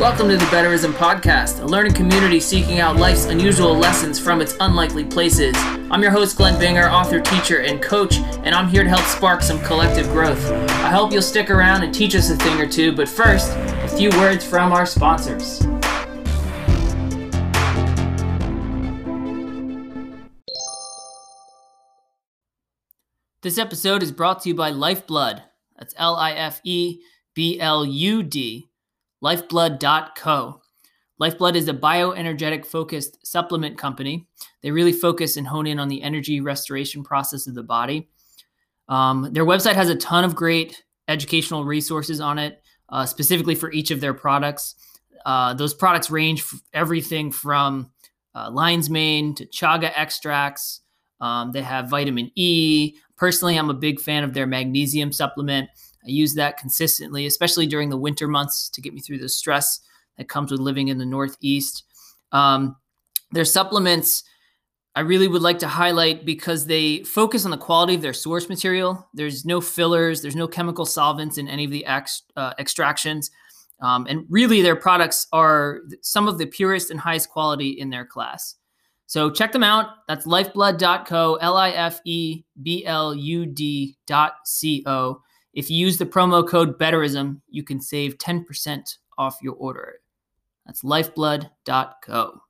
Welcome to the Betterism Podcast, a learning community seeking out life's unusual lessons from its unlikely places. I'm your host, Glen Binger, author, teacher, and coach, and I'm here to help spark some collective growth. I hope you'll stick around and teach us a thing or two, but first, a few words from our sponsors. This episode is brought to you by Lifeblud. That's L I F E B L U D, lifeblud.co. Lifeblud is a bioenergetic focused supplement company. They really focus and hone in on the energy restoration process of the body. Um, their website has a ton of great educational resources on it, uh, specifically for each of their products. Uh, those products range everything from uh, lion's mane to chaga extracts. Um, they have vitamin E. Personally, I'm a big fan of their magnesium supplement. I use that consistently, especially during the winter months to get me through the stress that comes with living in the Northeast. Um, their supplements, I really would like to highlight because they focus on the quality of their source material. There's no fillers, there's no chemical solvents in any of the ex, uh, extractions. Um, and really, their products are some of the purest and highest quality in their class. So check them out. That's lifeblud.co, L I F E B L U D.co. If you use the promo code BETTERISM, you can save 10% off your order. That's lifeblud.co.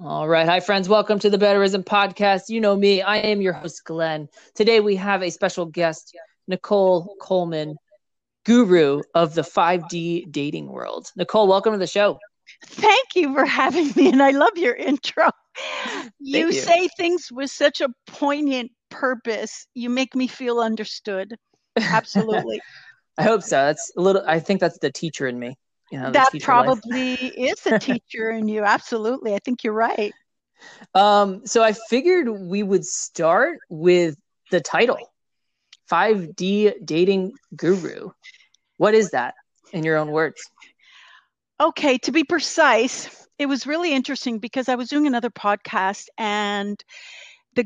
All right. Hi, friends. Welcome to the Betterism Podcast. You know me. I am your host, Glen. Today we have a special guest, Nichole Kolman, guru of the 5D dating world. Nichole, welcome to the show. Thank you for having me. And I love your intro. You, you. say things with such a poignant purpose. You make me feel understood. Absolutely. I hope so. That's a little, I think that's the teacher in me. You know, that probably is the teacher in you. Absolutely. I think you're right. Um, so I figured we would start with the title 5D Dating Guru. What is that in your own words? Okay, to be precise, it was really interesting because I was doing another podcast and the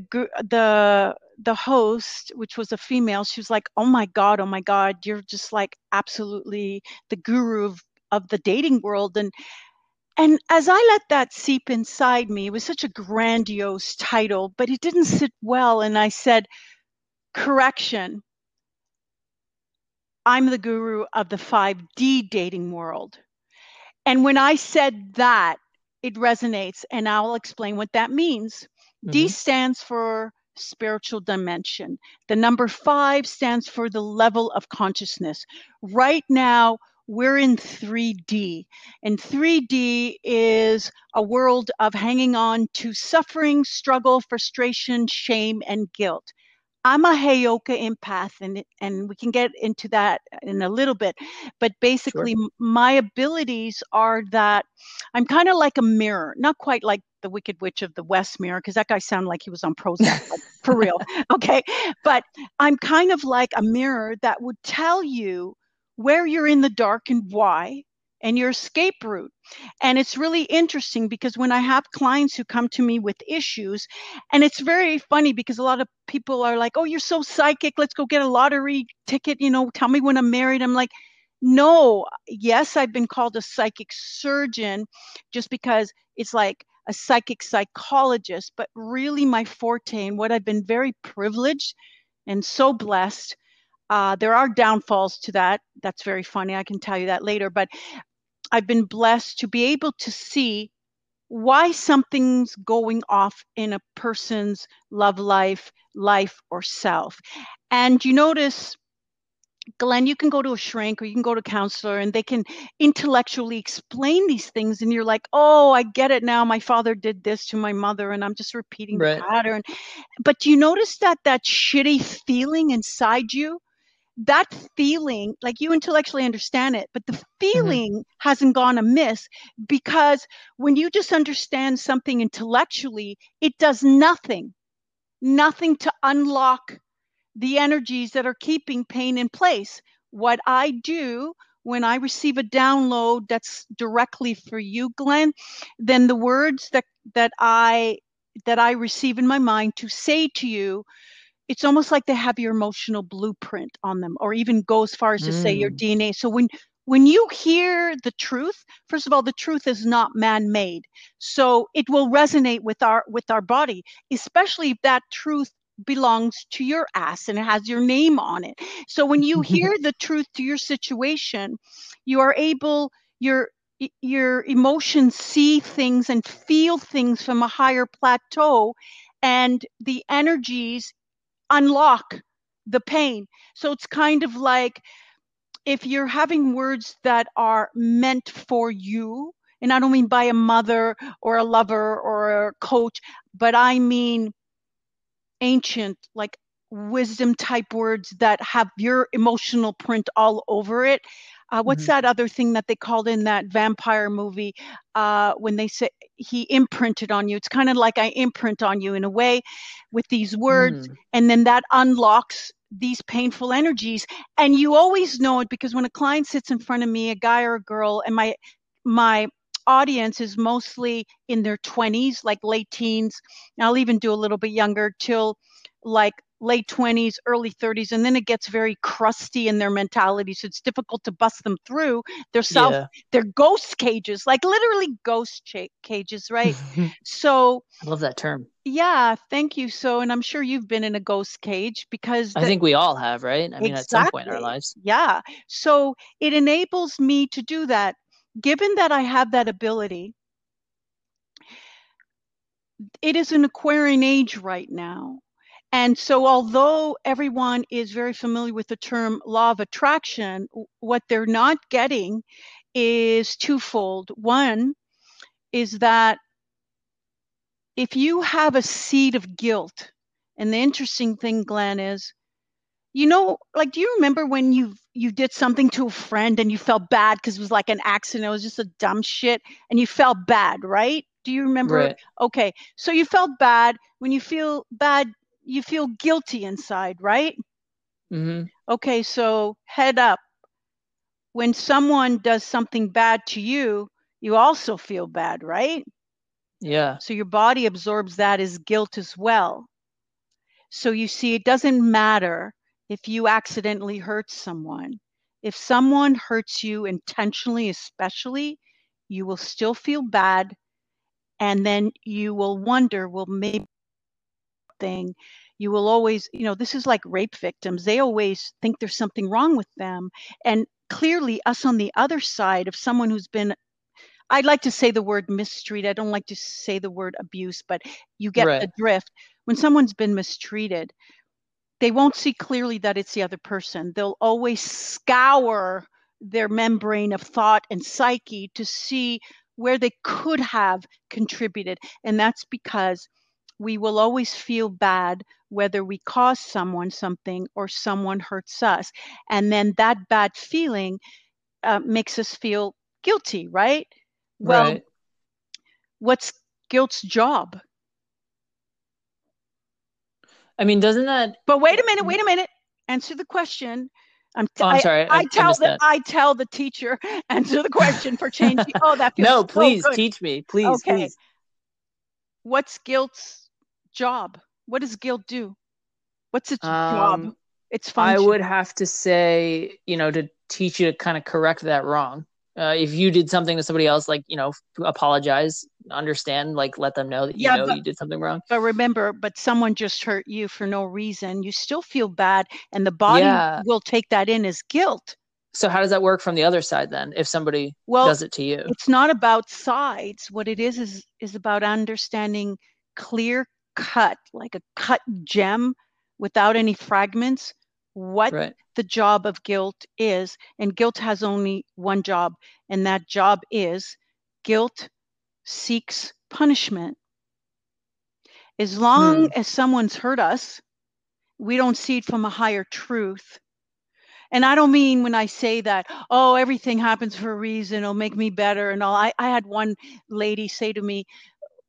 the the host, which was a female, she was like, "Oh my god, oh my god, you're just like absolutely the guru of of the dating world." And and as I let that seep inside me, it was such a grandiose title, but it didn't sit well. And I said, "Correction, I'm the guru of the 5D dating world." And when I said that, it resonates, and I'll explain what that means. D Mhm. stands for spiritual dimension. The number five stands for the level of consciousness. Right now, we're in 3D, and 3D is a world of hanging on to suffering, struggle, frustration, shame, and guilt. I'm a Heyoka empath, and and we can get into that in a little bit. But basically, m- my abilities are that I'm kind of like a mirror, not quite like the Wicked Witch of the West mirror, because that guy sounded like he was on Prozac, like, for real. Okay, but I'm kind of like a mirror that would tell you where you're in the dark and why, and your escape route. And it's really interesting because when I have clients who come to me with issues, and it's very funny because a lot of people are like, "Oh, you're so psychic. Let's go get a lottery ticket. You know, tell me when I'm married." I'm like, "No. Yes, I've been called a psychic surgeon, just because it's like a psychic psychologist. But really, my forte and what I've been very privileged and so blessed. Uh, there are downfalls to that. That's very funny. I can tell you that later. But I've been blessed to be able to see why something's going off in a person's love life, life, or self. And you notice, Glen, you can go to a shrink or you can go to a counselor and they can intellectually explain these things. And you're like, oh, I get it now. My father did this to my mother and I'm just repeating Right. the pattern. But do you notice that that shitty feeling inside you? That feeling, like you intellectually understand it, but the mm-hmm. feeling hasn't gone amiss because when you just understand something intellectually, it does nothing, nothing to unlock the energies that are keeping pain in place. What I do when I receive a download that's directly for you, Glen, then the words that that I that I receive in my mind to say to you it's almost like they have your emotional blueprint on them or even go as far as to say your Mm. dna so when when you hear the truth first of all the truth is not man-made. So it will resonate with our with our body especially if that truth belongs to your ass and it has your name on it. So when you hear the truth to your situation you are able your your emotions see things and feel things from a higher plateau and the energies unlock the pain so it's kind of like if you're having words that are meant for you, and I don't mean by a mother or a lover or a coach, but I mean ancient, like wisdom type words that have your emotional print all over it. Uh, what's Mhm. that other thing that they called in that vampire movie uh, when they say he imprinted on you? It's kind of like I imprint on you in a way with these words, Mm. and then that unlocks these painful energies and you always know it because when a client sits in front of me a guy or a girl and my my audience is mostly in their 20s like late teens and i'll even do a little bit younger till like late 20s early 30s and then it gets very crusty in their mentality so it's difficult to bust them through their self Yeah. their ghost cages like literally ghost cha- cages right so I love that term. yeah thank you so and i'm sure you've been in a ghost cage because I think we all have, right? I mean, at some point in our lives. Yeah. So it enables me to do that. Given that I have that ability, it is an Aquarian age right now. And so, although everyone is very familiar with the term law of attraction, what they're not getting is twofold. One is that if you have a seed of guilt, and the interesting thing, Glen, is you know like do you remember when you you did something to a friend and you felt bad because it was like an accident it was just a dumb shit and you felt bad right do you remember Right. okay so you felt bad when you feel bad you feel guilty inside right hmm okay so head up when someone does something bad to you you also feel bad right Yeah. so your body absorbs that as guilt as well. So you see, it doesn't matter if you accidentally hurt someone. If someone hurts you intentionally, especially, you will still feel bad. And then you will wonder, well, maybe thing you will always you know this is like rape victims they always think there's something wrong with them and clearly us on the other side of someone who's been I'd like to say the word mistreated. I don't like to say the word abuse, but you get the drift. When someone's been mistreated, they won't see clearly that it's the other person. They'll always scour their membrane of thought and psyche to see where they could have contributed. And that's because we will always feel bad whether we cause someone something or someone hurts us. And then that bad feeling uh, makes us feel guilty, right? Well, right. what's guilt's job? I mean, doesn't that? But wait a minute, wait a minute. Answer the question. I'm, Oh, I'm sorry. I, I I tell the that. I tell the teacher answer the question for changing. Oh, that feels No, so please good. teach me. Please, Okay. please. What's guilt's job? What does guilt do? What's its job? Um, Its I would have to say, you know, to teach you to kind of correct that wrong. Uh, if you did something to somebody else, like you know, apologize, understand, like let them know that you Yeah, know but- you did something wrong. But remember, but someone just hurt you for no reason. You still feel bad, and the body Yeah. will take that in as guilt. So how does that work from the other side then? If somebody Well, does it to you, it's not about sides what it is is is about understanding clear cut like a cut gem without any fragments what right? the job of guilt is and guilt has only one job and that job is guilt seeks punishment as long hmm. as someone's hurt us we don't see it from a higher truth and I don't mean when I say that, oh, everything happens for a reason, it'll make me better and all. I, I had one lady say to me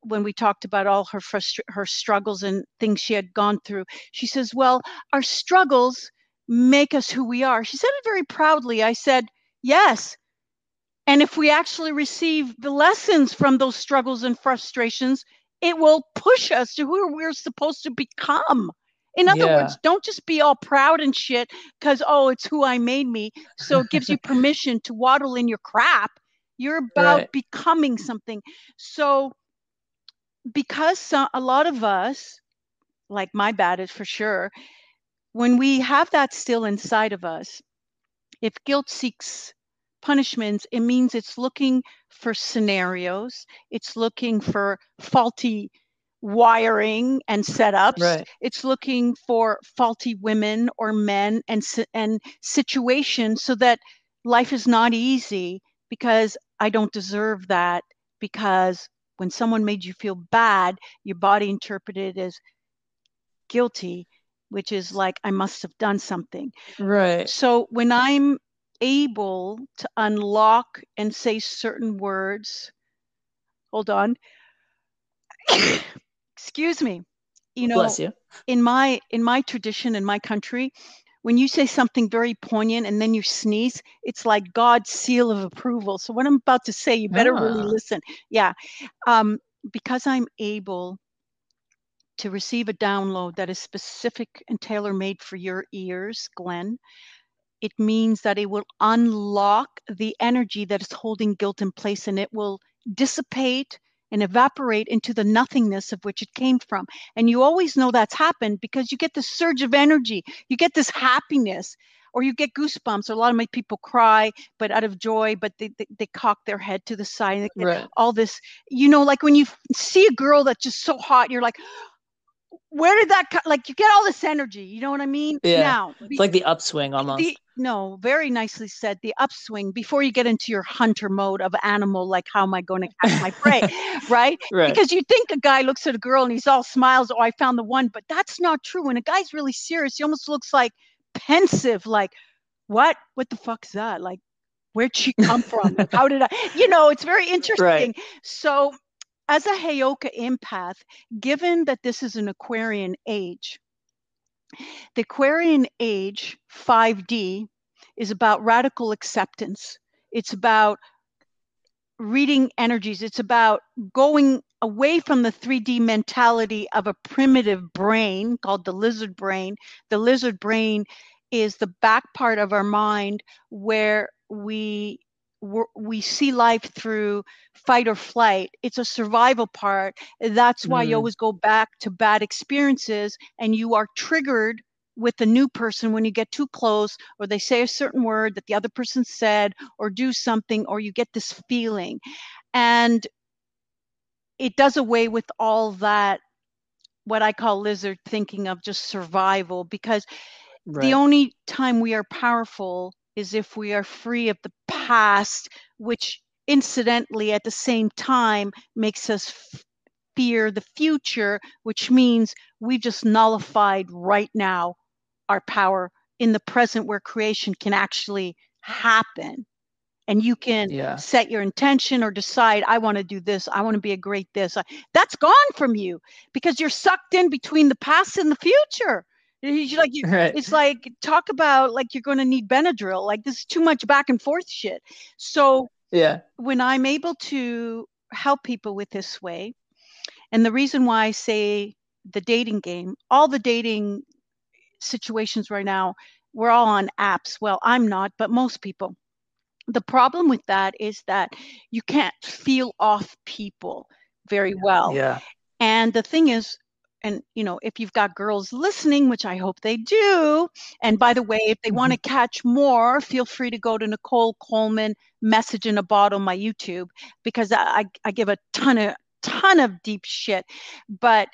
when we talked about all her frustra- her struggles and things she had gone through. She says, "Well, our struggles make us who we are." She said it very proudly. I said, "Yes." And if we actually receive the lessons from those struggles and frustrations, it will push us to who we're supposed to become. In other Yeah. words, don't just be all proud and shit because, oh, it's who I made me. So it gives you permission to waddle in your crap. You're about Right. becoming something. So, because so, a lot of us, like my bad is for sure, when we have that still inside of us, if guilt seeks punishments, it means it's looking for scenarios, it's looking for faulty wiring and setups. Right. It's looking for faulty women or men and and situations so that life is not easy because I don't deserve that because when someone made you feel bad, your body interpreted as guilty, which is like I must have done something. Right. So when I'm able to unlock and say certain words, hold on. Excuse me. You know, Bless you. in my in my tradition in my country, when you say something very poignant and then you sneeze, it's like God's seal of approval. So what I'm about to say, you better really Ah. listen. Yeah. Um, because I'm able to receive a download that is specific and tailor made for your ears, Glen, it means that it will unlock the energy that is holding guilt in place and it will dissipate and evaporate into the nothingness of which it came from. And you always know that's happened because you get this surge of energy, you get this happiness. Or you get goosebumps. A lot of my people cry, but out of joy, but they, they, they cock their head to the side. And Right. all this, you know, like when you see a girl that's just so hot, you're like, where did that come? Like you get all this energy. You know what I mean? Yeah. Now, be- It's like the upswing almost. the no, very nicely said. The upswing before you get into your hunter mode of animal, like how am I going to catch my prey, right? right. Because you think a guy looks at a girl and he's all smiles, oh, I found the one, but that's not true. When a guy's really serious, he almost looks like pensive, like, what? What the fuck is that? Like, where'd she come from? How did I? You know, it's very interesting. So, as a Heyoka empath, given that this is an Aquarian age, the Aquarian age, 5D, is about radical acceptance. It's about reading energies. It's about going away from the 3D mentality of a primitive brain called the lizard brain. The lizard brain is the back part of our mind where we we see life through fight or flight. It's a survival part. That's why you Mm. always go back to bad experiences and you are triggered with a new person when you get too close or they say a certain word that the other person said or do something or you get this feeling. And it does away with all that what I call lizard thinking of just survival because right. the only time we are powerful is if we are free of the past, which incidentally at the same time makes us f- fear the future, which means we've just nullified right now our power in the present where creation can actually happen. And you can Yeah. set your intention or decide, I want to do this, I want to be a great this. That's gone from you because you're sucked in between the past and the future. You- Like you, Right. it's like talk about like you're going to need Benadryl. Like this is too much back and forth shit. So yeah. when I'm able to help people with this way, and the reason why I say the dating game, all the dating situations right now, we're all on apps. Well, I'm not, but most people. The problem with that is that you can't feel off people very well. Yeah. And the thing is, and you know, if you've got girls listening, which I hope they do, and by the way, if they want to catch more, feel free to go to Nichole Kolman Message in a Bottle, my YouTube, because I, I, I give a ton of ton of deep shit. But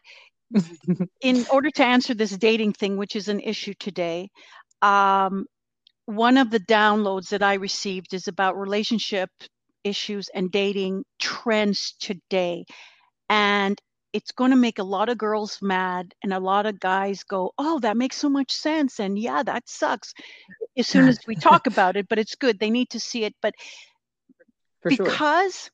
in order to answer this dating thing, which is an issue today, um, one of the downloads that I received is about relationship issues and dating trends today. And it's going to make a lot of girls mad and a lot of guys go, Oh, that makes so much sense. And yeah, that sucks as soon as we talk about it, but it's good. They need to see it. But For sure. because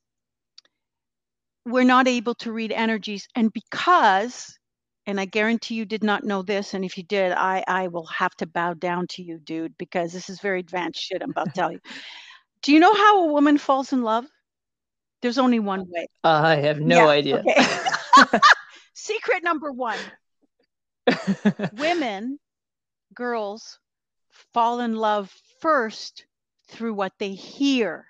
we're not able to read energies and because and i guarantee you did not know this and if you did i i will have to bow down to you dude because this is very advanced shit i'm about to tell you do you know how a woman falls in love there's only one way I have no Yeah, idea. okay. secret number one women, girls fall in love first through what they hear.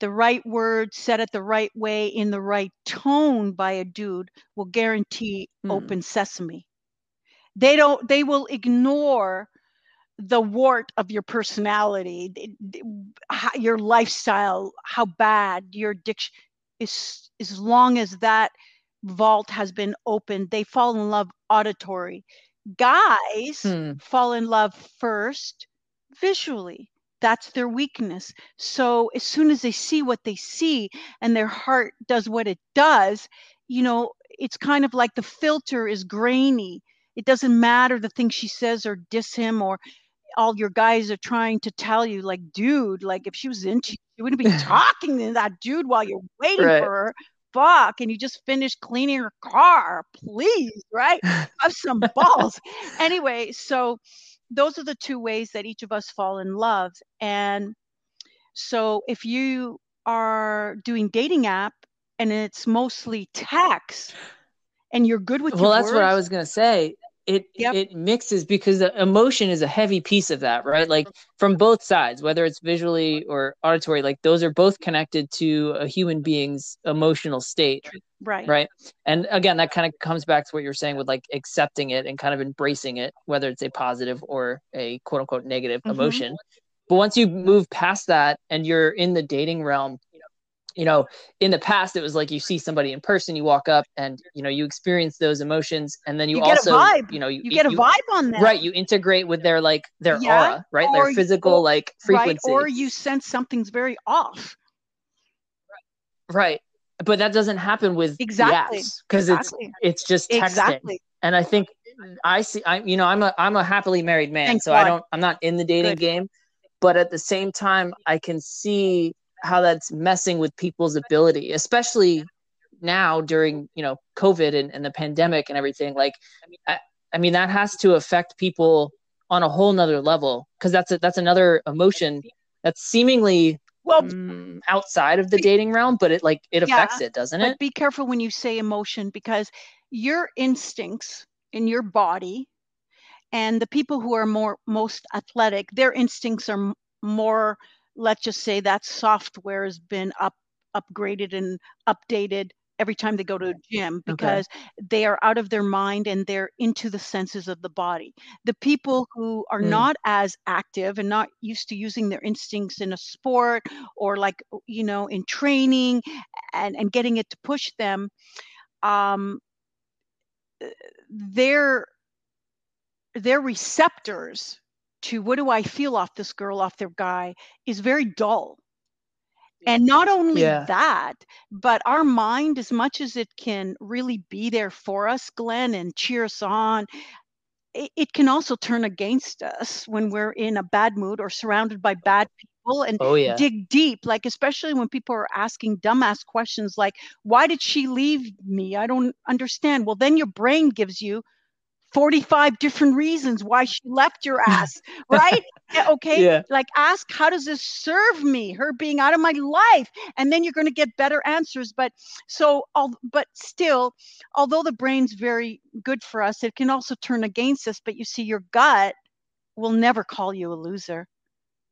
The right word said it the right way in the right tone by a dude will guarantee Hmm. open sesame. They don't they will ignore the wart of your personality, th- th- how- your lifestyle, how bad your addiction is as long as that vault has been opened, they fall in love auditory. Guys Hmm. fall in love first visually. That's their weakness. So as soon as they see what they see and their heart does what it does, you know, it's kind of like the filter is grainy. It doesn't matter the thing she says or diss him or all your guys are trying to tell you, like, dude, like if she was into you, you wouldn't be talking to that dude while you're waiting Right. for her. Fuck, and you just finished cleaning her car. Please, right? Have some balls. anyway, so those are the two ways that each of us fall in love. And so if you are doing dating app and it's mostly text and you're good with well that's what i was going to say it Yep. it mixes because the emotion is a heavy piece of that right like from both sides whether it's visually or auditory like those are both connected to a human being's emotional state right. right and again that kind of comes back to what you're saying with like accepting it and kind of embracing it whether it's a positive or a quote unquote negative Mhm. emotion but once you move past that and you're in the dating realm you know in the past it was like you see somebody in person you walk up and you know you experience those emotions and then you, You get a also vibe. you know you, You get a you- vibe on that. right you integrate with their like their Yeah, aura right their physical like Right. frequency Or you sense something's very off. right but that doesn't happen with Exactly. because Exactly. it's it's just texting Exactly. and i think i see i you know i'm a i'm a happily married man so i don't i'm not in the dating Good. game but at the same time i can see how that's messing with people's ability especially now during you know covid and, and the pandemic and everything. Like I, I mean that has to affect people on a whole nother level because that's a, that's another emotion that's seemingly Well, mm, outside of the dating realm but it like it Yeah, affects it doesn't but it? be careful when you say emotion because your instincts in your body and the people who are more most athletic their instincts are more let's just say that software has been up upgraded and updated every time they go to a gym because they are out of their mind and they're into the senses of the body. The people who are Mm. not as active and not used to using their instincts in a sport or like you know in training and and getting it to push them um their their receptors to what do i feel off this girl off their guy is very dull. And not only Yeah. that but our mind as much as it can really be there for us glen and cheer us on it, it can also turn against us when we're in a bad mood or surrounded by bad people and oh yeah. dig deep. Like especially when people are asking dumbass questions like why did she leave me? I don't understand. Well then your brain gives you 45 different reasons why she left your ass right okay Yeah. like ask how does this serve me her being out of my life and then you're going to get better answers but so but still although the brain's very good for us it can also turn against us but you see your gut will never call you a loser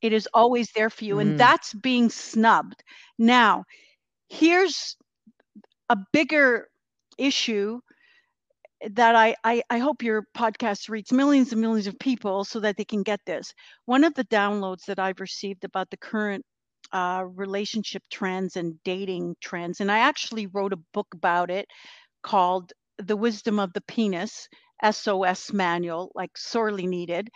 it is always there for you Mm. and that's being snubbed now here's a bigger issue that I, I I hope your podcast reaches millions and millions of people so that they can get this. One of the downloads that I've received about the current uh, relationship trends and dating trends, and I actually wrote a book about it called "The Wisdom of the Penis." SOS manual, like sorely needed.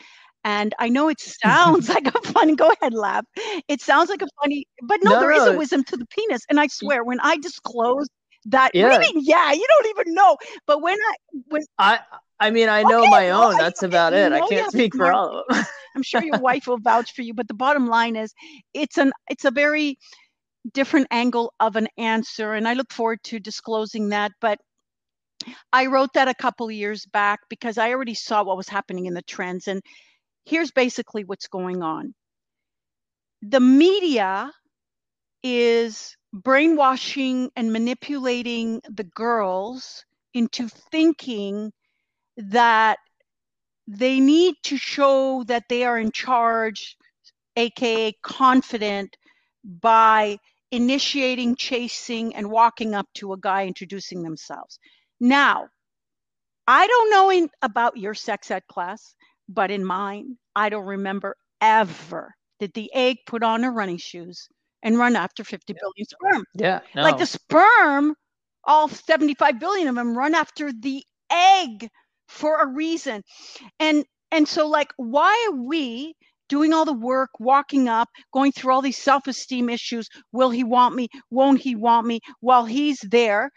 And I know it sounds like a funny. Go ahead, laugh. It sounds like a funny, but no, No, there is a wisdom to the penis. And I swear, when I disclose that, Yeah. yeah. yeah, you don't even know. But when I when I I mean I know Okay, my well, own. I- That's about it. I can't speak for all of them. I'm sure your wife will vouch for you, but the bottom line is it's an it's a very different angle of an answer and I look forward to disclosing that, but I wrote that a couple years back because I already saw what was happening in the trends and here's basically what's going on. The media is brainwashing and manipulating the girls into thinking that they need to show that they are in charge, aka confident, by initiating, chasing, and walking up to a guy introducing themselves. Now, I don't know in, about your sex ed class, but in mine, I don't remember ever did the egg put on her running shoes and run after 50 billion sperm. Yeah. No. Like the sperm, all 75 billion of them run after the egg for a reason. And and so like why are we doing all the work, walking up, going through all these self-esteem issues, will he want me? Won't he want me? While he's there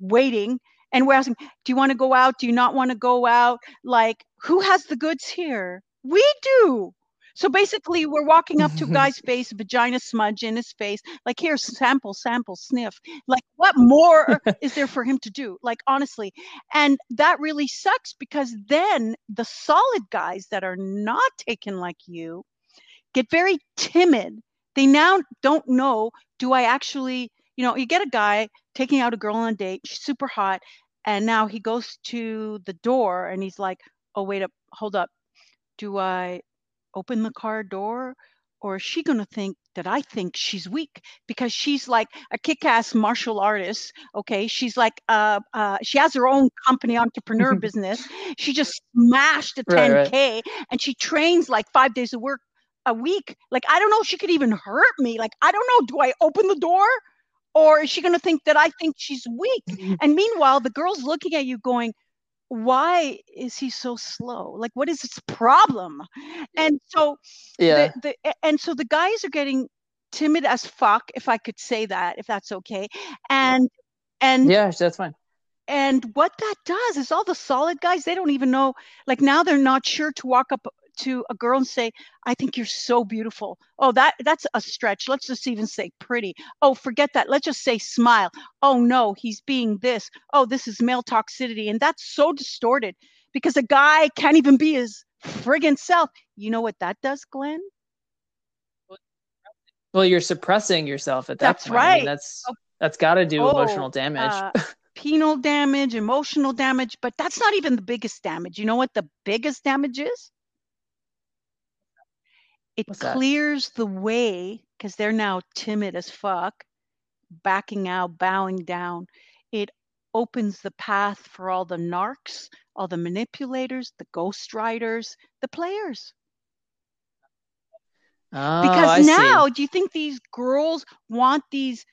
waiting and we're asking, do you want to go out? Do you not want to go out? Like who has the goods here? We do. So basically, we're walking up to a guy's face, vagina smudge in his face, like here, sample, sample, sniff. Like, what more is there for him to do? Like, honestly. And that really sucks because then the solid guys that are not taken like you get very timid. They now don't know do I actually, you know, you get a guy taking out a girl on a date, she's super hot, and now he goes to the door and he's like, oh, wait up, hold up. Do I open the car door or is she going to think that I think she's weak because she's like a kick-ass martial artist. Okay, she's like uh, uh she has her own company entrepreneur business. She just smashed a 10k right, right. and she trains like five days a work a week. Like I don't know if she could even hurt me. Like I don't know. Do I open the door? Or is she going to think that I think she's weak? Mm-hmm. And meanwhile, the girl's looking at you going, why is he so slow? Like what is his problem? And so yeah. the, the, and so the guys are getting timid as fuck if i could say that if that's okay and and yeah that's fine. and what that does is all the solid guys they don't even know like now they're not sure to walk up to a girl and say, I think you're so beautiful. Oh, that that's a stretch. Let's just even say pretty. Oh, forget that. Let's just say smile. Oh no, he's being this. Oh, this is male toxicity. And that's so distorted because a guy can't even be his friggin' self. You know what that does, Glen? Well, you're suppressing yourself at that that's point. right. I mean, that's that's got to do oh, emotional damage. Uh, penal damage, emotional damage, but that's not even the biggest damage. You know what the biggest damage is? It What's that? clears the way because they're now timid as fuck, backing out, bowing down. It opens the path for all the narcs, all the manipulators, the ghost riders, the players. Oh, because I now, see. do you think these girls want these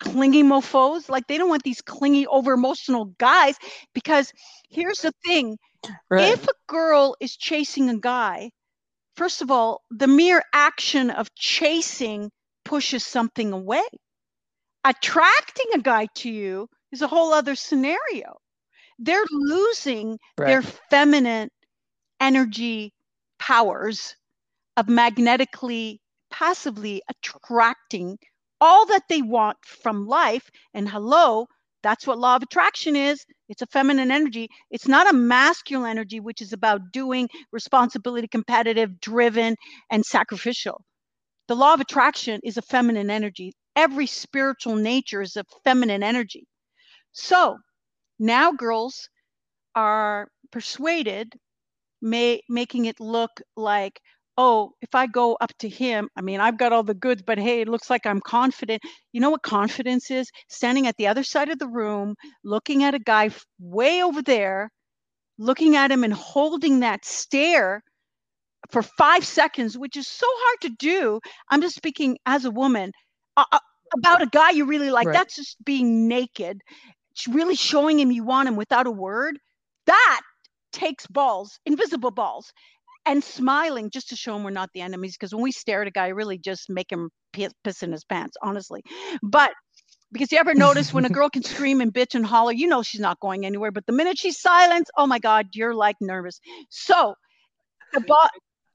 clingy mofos? Like they don't want these clingy, over emotional guys. Because here's the thing Right. if a girl is chasing a guy First of all, the mere action of chasing pushes something away. Attracting a guy to you is a whole other scenario. They're losing Right. their feminine energy powers of magnetically, passively attracting all that they want from life. And hello, that's what law of attraction is. It's a feminine energy. It's not a masculine energy, which is about doing, responsibility, competitive, driven, and sacrificial. The law of attraction is a feminine energy. Every spiritual nature is a feminine energy. So now girls are persuaded, may, making it look like, oh, if I go up to him, I mean, I've got all the goods, but hey, it looks like I'm confident. You know what confidence is? Standing at the other side of the room, looking at a guy way over there, looking at him and holding that stare for five seconds, which is so hard to do. I'm just speaking as a woman uh, about a guy you really like. Right. That's just being naked, it's really showing him you want him without a word. That takes balls, invisible balls and smiling just to show him we're not the enemies. Because when we stare at a guy, really just make him piss, piss in his pants, honestly. But because you ever notice when a girl can scream and bitch and holler, you know she's not going anywhere. But the minute she's silent, oh my God, you're like nervous. So the bot.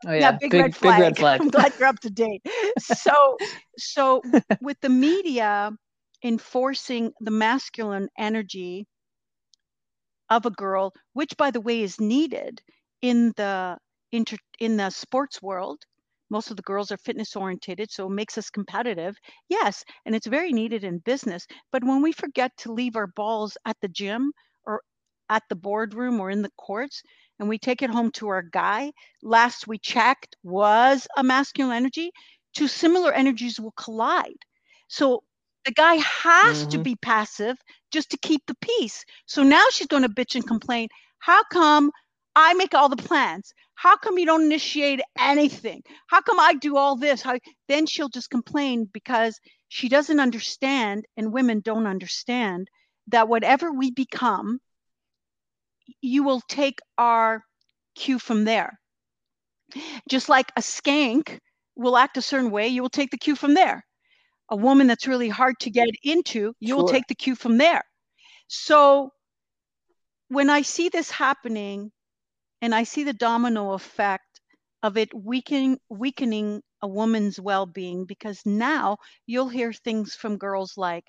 Oh yeah, big, big, red flag. big red flag. I'm glad you're up to date. So, so with the media enforcing the masculine energy of a girl, which by the way is needed in the inter- in the sports world most of the girls are fitness oriented so it makes us competitive yes and it's very needed in business but when we forget to leave our balls at the gym or at the boardroom or in the courts and we take it home to our guy, last we checked was a masculine energy, two similar energies will collide. So the guy has mm-hmm. to be passive just to keep the peace. So now she's going to bitch and complain. How come I make all the plans? How come you don't initiate anything? How come I do all this? How then she'll just complain because she doesn't understand and women don't understand that whatever we become you will take our cue from there. Just like a skank will act a certain way, you will take the cue from there. A woman that's really hard to get into, you sure. will take the cue from there. So when I see this happening and I see the domino effect of it weakening weakening a woman's well-being because now you'll hear things from girls like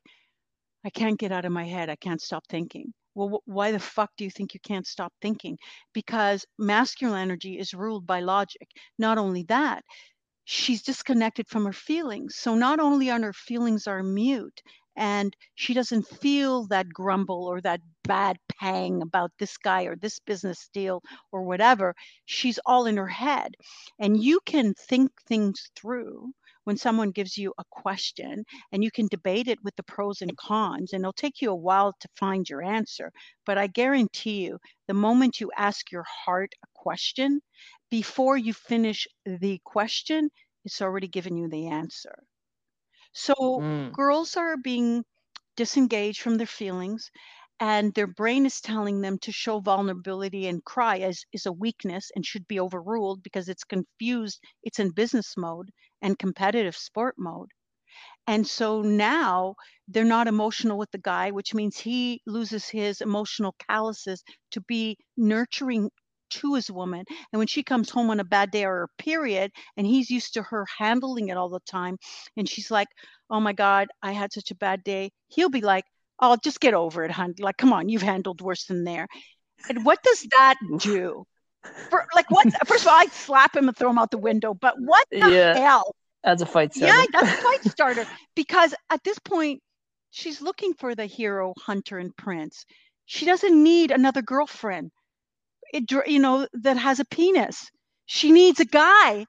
I can't get out of my head. I can't stop thinking. Well, why the fuck do you think you can't stop thinking? Because masculine energy is ruled by logic. Not only that, she's disconnected from her feelings. So not only are her feelings are mute and she doesn't feel that grumble or that bad pang about this guy or this business deal or whatever, she's all in her head. And you can think things through when someone gives you a question and you can debate it with the pros and cons and it'll take you a while to find your answer. But i guarantee you the moment you ask your heart a question before you finish the question it's already given you the answer so mm. girls are being disengaged from their feelings and their brain is telling them to show vulnerability and cry as is a weakness and should be overruled because it's confused it's in business mode and competitive sport mode and so now they're not emotional with the guy which means he loses his emotional calluses to be nurturing to his woman and when she comes home on a bad day or a period and he's used to her handling it all the time and she's like oh my god i had such a bad day he'll be like oh, just get over it, hon. Like, come on, you've handled worse than there. And what does that do? For like, what? First of all, I'd slap him and throw him out the window. But what the yeah, hell? That's a fight starter. Yeah, that's a fight starter. because at this point, she's looking for the hero, hunter, and prince. She doesn't need another girlfriend. It, you know, that has a penis. She needs a guy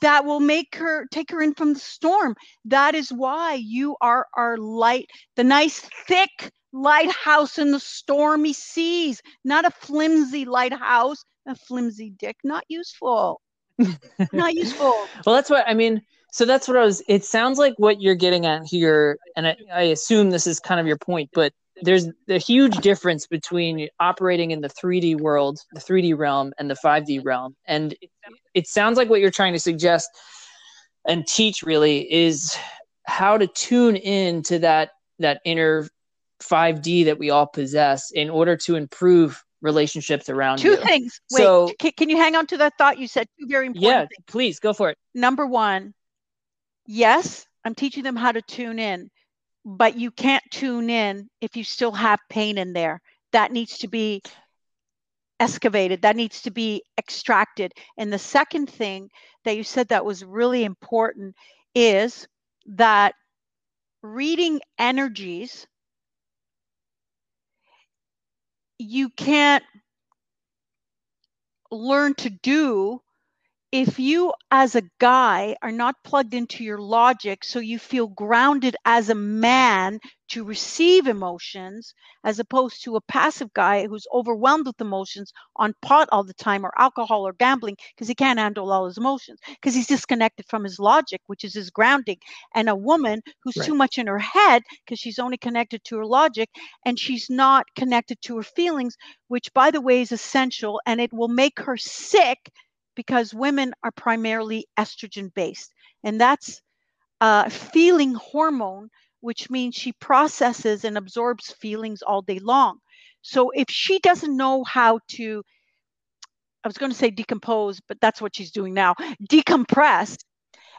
that will make her take her in from the storm. That is why you are our light, the nice thick lighthouse in the stormy seas, not a flimsy lighthouse, a flimsy dick, not useful. not useful. Well, that's what I mean. So that's what I was. It sounds like what you're getting at here, and I, I assume this is kind of your point, but there's a huge difference between operating in the 3D world, the 3D realm, and the 5D realm. And it, it sounds like what you're trying to suggest and teach really is how to tune in to that that inner 5D that we all possess in order to improve relationships around two you. things. Wait, so, can, can you hang on to that thought? You said two very important yeah, things. please go for it. Number one, yes, I'm teaching them how to tune in but you can't tune in if you still have pain in there. That needs to be excavated, that needs to be extracted. And the second thing that you said that was really important is that reading energies, you can't learn to do if you as a guy are not plugged into your logic so you feel grounded as a man to receive emotions as opposed to a passive guy who's overwhelmed with emotions on pot all the time or alcohol or gambling because he can't handle all his emotions because he's disconnected from his logic which is his grounding and a woman who's right. too much in her head because she's only connected to her logic and she's not connected to her feelings which by the way is essential and it will make her sick because women are primarily estrogen based. And that's a feeling hormone, which means she processes and absorbs feelings all day long. So if she doesn't know how to, I was going to say decompose, but that's what she's doing now, decompress,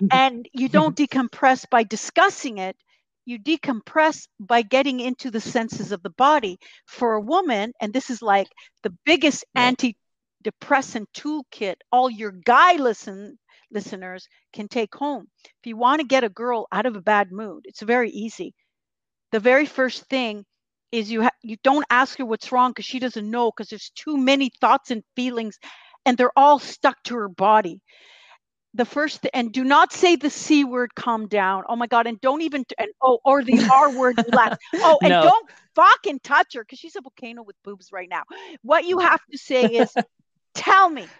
mm-hmm. and you mm-hmm. don't decompress by discussing it, you decompress by getting into the senses of the body. For a woman, and this is like the biggest anti depressant toolkit all your guy listen listeners can take home. If you want to get a girl out of a bad mood, it's very easy. The very first thing is you ha- you don't ask her what's wrong because she doesn't know because there's too many thoughts and feelings and they're all stuck to her body the first and do not say the c word calm down oh my god and don't even and oh or the r word relax oh and No. don't fucking touch her because she's a volcano with boobs right now what you have to say is tell me.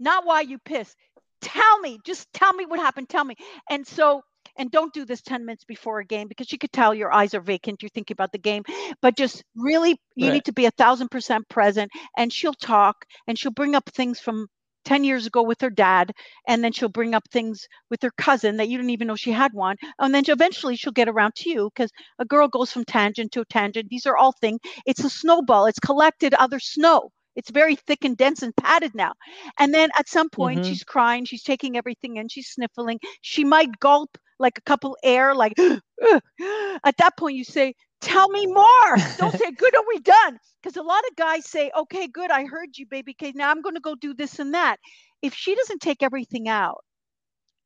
Not why you piss tell me. Just tell me what happened. Tell me. And so and don't do this 10 minutes before a game because you could tell your eyes are vacant. You're thinking about the game. But just really you Right. need to be a thousand percent present and she'll talk and she'll bring up things from 10 years ago with her dad. And then she'll bring up things with her cousin that you didn't even know she had one. And then eventually she'll get around to you because a girl goes from tangent to tangent. These are all things it's a snowball. It's collected other snow it's very thick and dense and padded now. And then at some point Mhm. she's crying she's taking everything in she's sniffling. She might gulp like a couple air like at that point you say tell me more. Don't say good are we done because a lot of guys say okay good i heard you baby. Okay now i'm going to go do this and that if she doesn't take everything out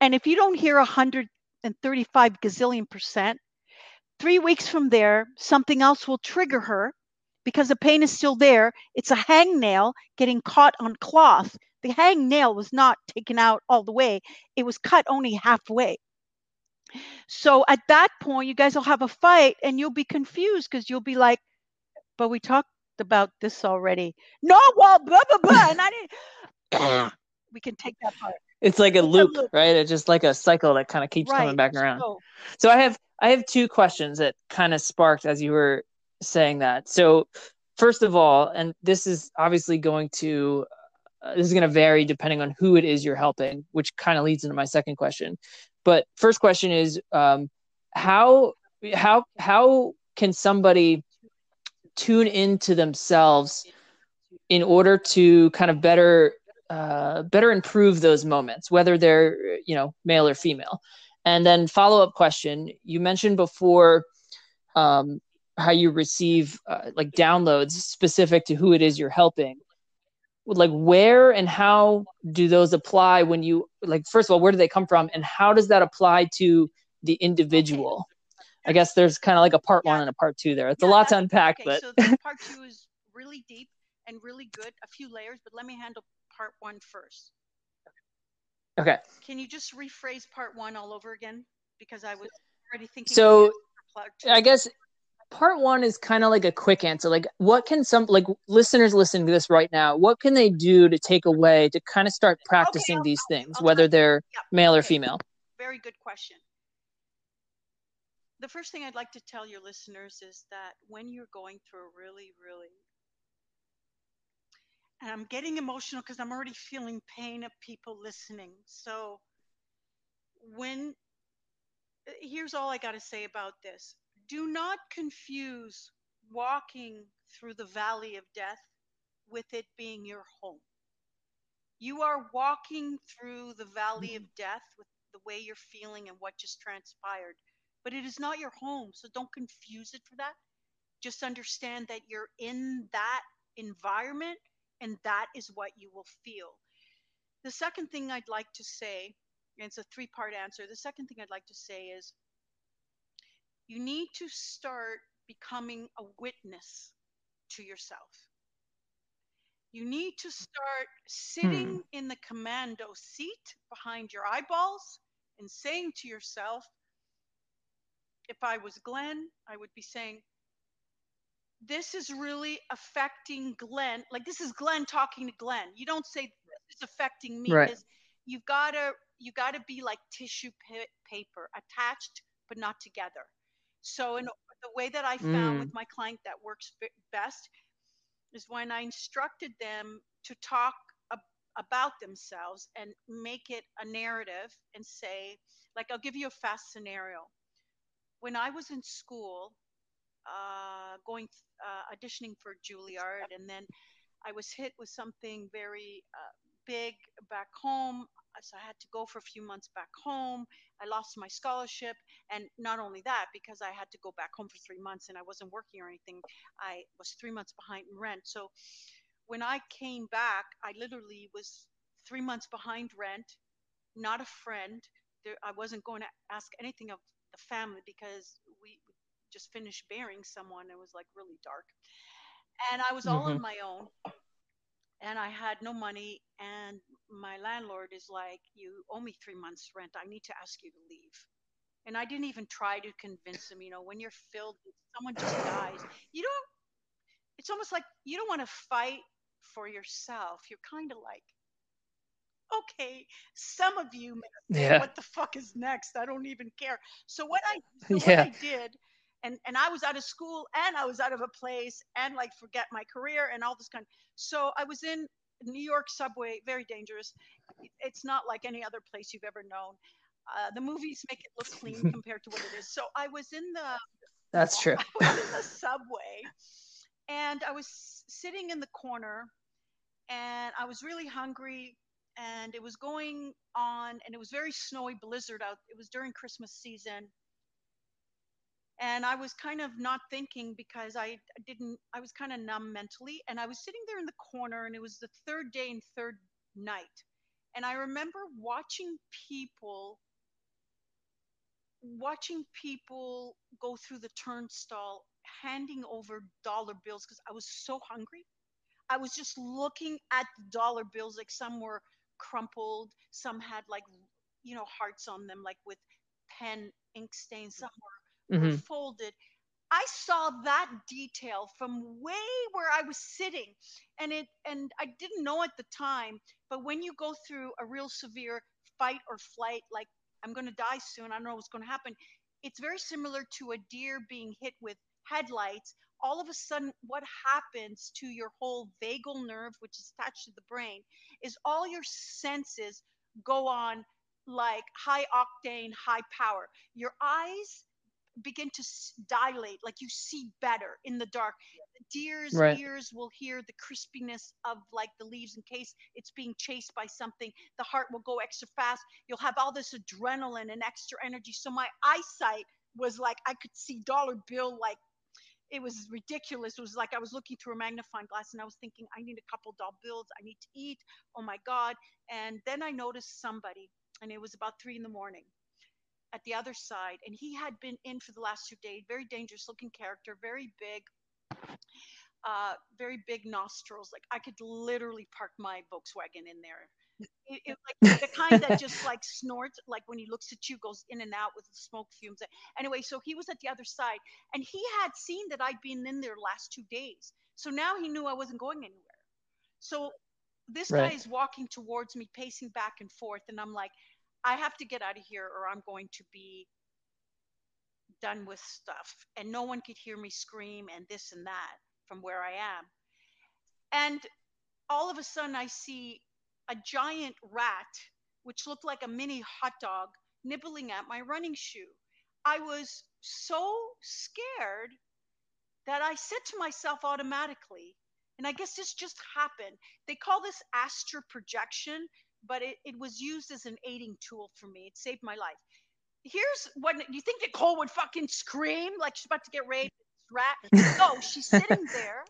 and if you don't hear 135 gazillion percent three weeks from there something else will trigger her because the pain is still there it's a hangnail getting caught on cloth the hangnail was not taken out all the way it was cut only halfway so at that point you guys will have a fight and you'll be confused because you'll be like but we talked about this already no well blah blah blah and i didn't we can take that part It's like a loop, loop. right? It's just like a cycle that kind of keeps coming back around. so So I have I have two questions that kind of sparked as you were saying that. So first of all, and this is obviously going to uh, this is going to vary depending on who it is you're helping, which kind of leads into my second question. But first question is um, how how how can somebody tune into themselves in order to kind of better uh, better improve those moments, whether they're you know male or female. And then follow up question: You mentioned before um, how you receive uh, like downloads specific to who it is you're helping. Like where and how do those apply when you like? First of all, where do they come from, and how does that apply to the individual? I guess there's kind of like a part one and a part two there. It's a lot to unpack, okay, but so the part two is really deep and really good, a few layers, but let me handle part one first. okay. Can you just rephrase part one all over again? Because I was already thinking. So, the part two. I guess part one is kind of like a quick answer. Like, what can some like listeners listening to this right now? What can they do to take away to kind of start practicing I'll- these things, I'll whether they're Yeah, male or female? Very good question. The first thing I'd like to tell your listeners is that when you're going through a really, really, and I'm getting emotional because I'm already feeling pain of people listening. So, when, here's all I got to say about this do not confuse walking through the valley of death with it being your home. You are walking through the valley of death with the way you're feeling and what just transpired, but it is not your home. So don't confuse it for that. Just understand that you're in that environment and that is what you will feel. The second thing I'd like to say, and it's a three part answer. The second thing I'd like to say is you need to start becoming a witness to yourself. You need to start sitting hmm. in the commando seat behind your eyeballs and saying to yourself, if I was Glen, I would be saying, this is really affecting Glen. Like this is Glen talking to Glen. You don't say this is affecting me Right. you've got to you got to be like tissue pa- paper, attached but not together. So in the way that I found Mm. with my client that works be- best is when I instructed them to talk ab- about themselves and make it a narrative and say, like, I'll give you a fast scenario. When I was in school, uh, going uh, auditioning for Juilliard, and then I was hit with something very uh, big back home. So I had to go for a few months back home. I lost my scholarship, and not only that, because I had to go back home for three months and I wasn't working or anything, I was three months behind in rent. So when I came back, I literally was three months behind rent, not a friend. There, I wasn't going to ask anything of the family because we just finished burying someone. It was like really dark. And I was all Mhm. on my own and I had no money. And my landlord is like, You owe me three months' rent. I need to ask you to leave. And I didn't even try to convince him. You know, when you're filled, someone just dies. You don't, it's almost like you don't want to fight for yourself. You're kind of like, okay, some of you may Yeah. what the fuck is next? I don't even care. So what I so what I did, and and I was out of school and I was out of a place and like forget my career and all this kind. So I was in New York subway, very dangerous. It's not like any other place you've ever known. Uh, the movies make it look clean compared to what it is. So I was in the That's true. I was in the subway and I was sitting in the corner and I was really hungry and it was going on and it was very snowy blizzard out. It was during Christmas season. And I was kind of not thinking because I didn't I was kind of numb mentally and I was sitting there in the corner and it was the third day and third night. And I remember watching people watching people go through the turnstile handing over dollar bills because I was so hungry. I was just looking at the dollar bills, like some were crumpled, some had like, you know, hearts on them, like with pen ink stains, some were, were hmm folded. I saw that detail from way where I was sitting, and it and I didn't know at the time. But when you go through a real severe fight or flight, like I'm going to die soon, I don't know what's going to happen. It's very similar to a deer being hit with headlights. All of a sudden, what happens to your whole vagal nerve, which is attached to the brain, is all your senses go on like high octane, high power. Your eyes begin to dilate, like you see better in the dark. Deer's Right. ears will hear the crispiness of like the leaves in case it's being chased by something. The heart will go extra fast. You'll have all this adrenaline and extra energy. So my eyesight was like I could see dollar bill like it was ridiculous. It was like I was looking through a magnifying glass and I was thinking, I need a couple dollar bills. I need to eat. Oh my God. And then I noticed somebody, and it was about three in the morning at the other side. And he had been in for the last two days, very dangerous looking character, very big, uh, very big nostrils. Like I could literally park my Volkswagen in there. It, it like the kind that just like snorts, like when he looks at you, goes in and out with the smoke fumes. Anyway, so he was at the other side, and he had seen that I'd been in there last two days. So now he knew I wasn't going anywhere. So this guy is walking towards me, pacing back and forth, and I'm like, I have to get out of here, or I'm going to be done with stuff, and no one could hear me scream and this and that from where I am. And all of a sudden, I see a giant rat, which looked like a mini hot dog, nibbling at my running shoe. I was so scared that I said to myself automatically, and I guess this just happened. They call this astral projection, but it, it was used as an aiding tool for me. It saved my life. Here's what you think Nichole would fucking scream like she's about to get raped. Rat. No, she's sitting there.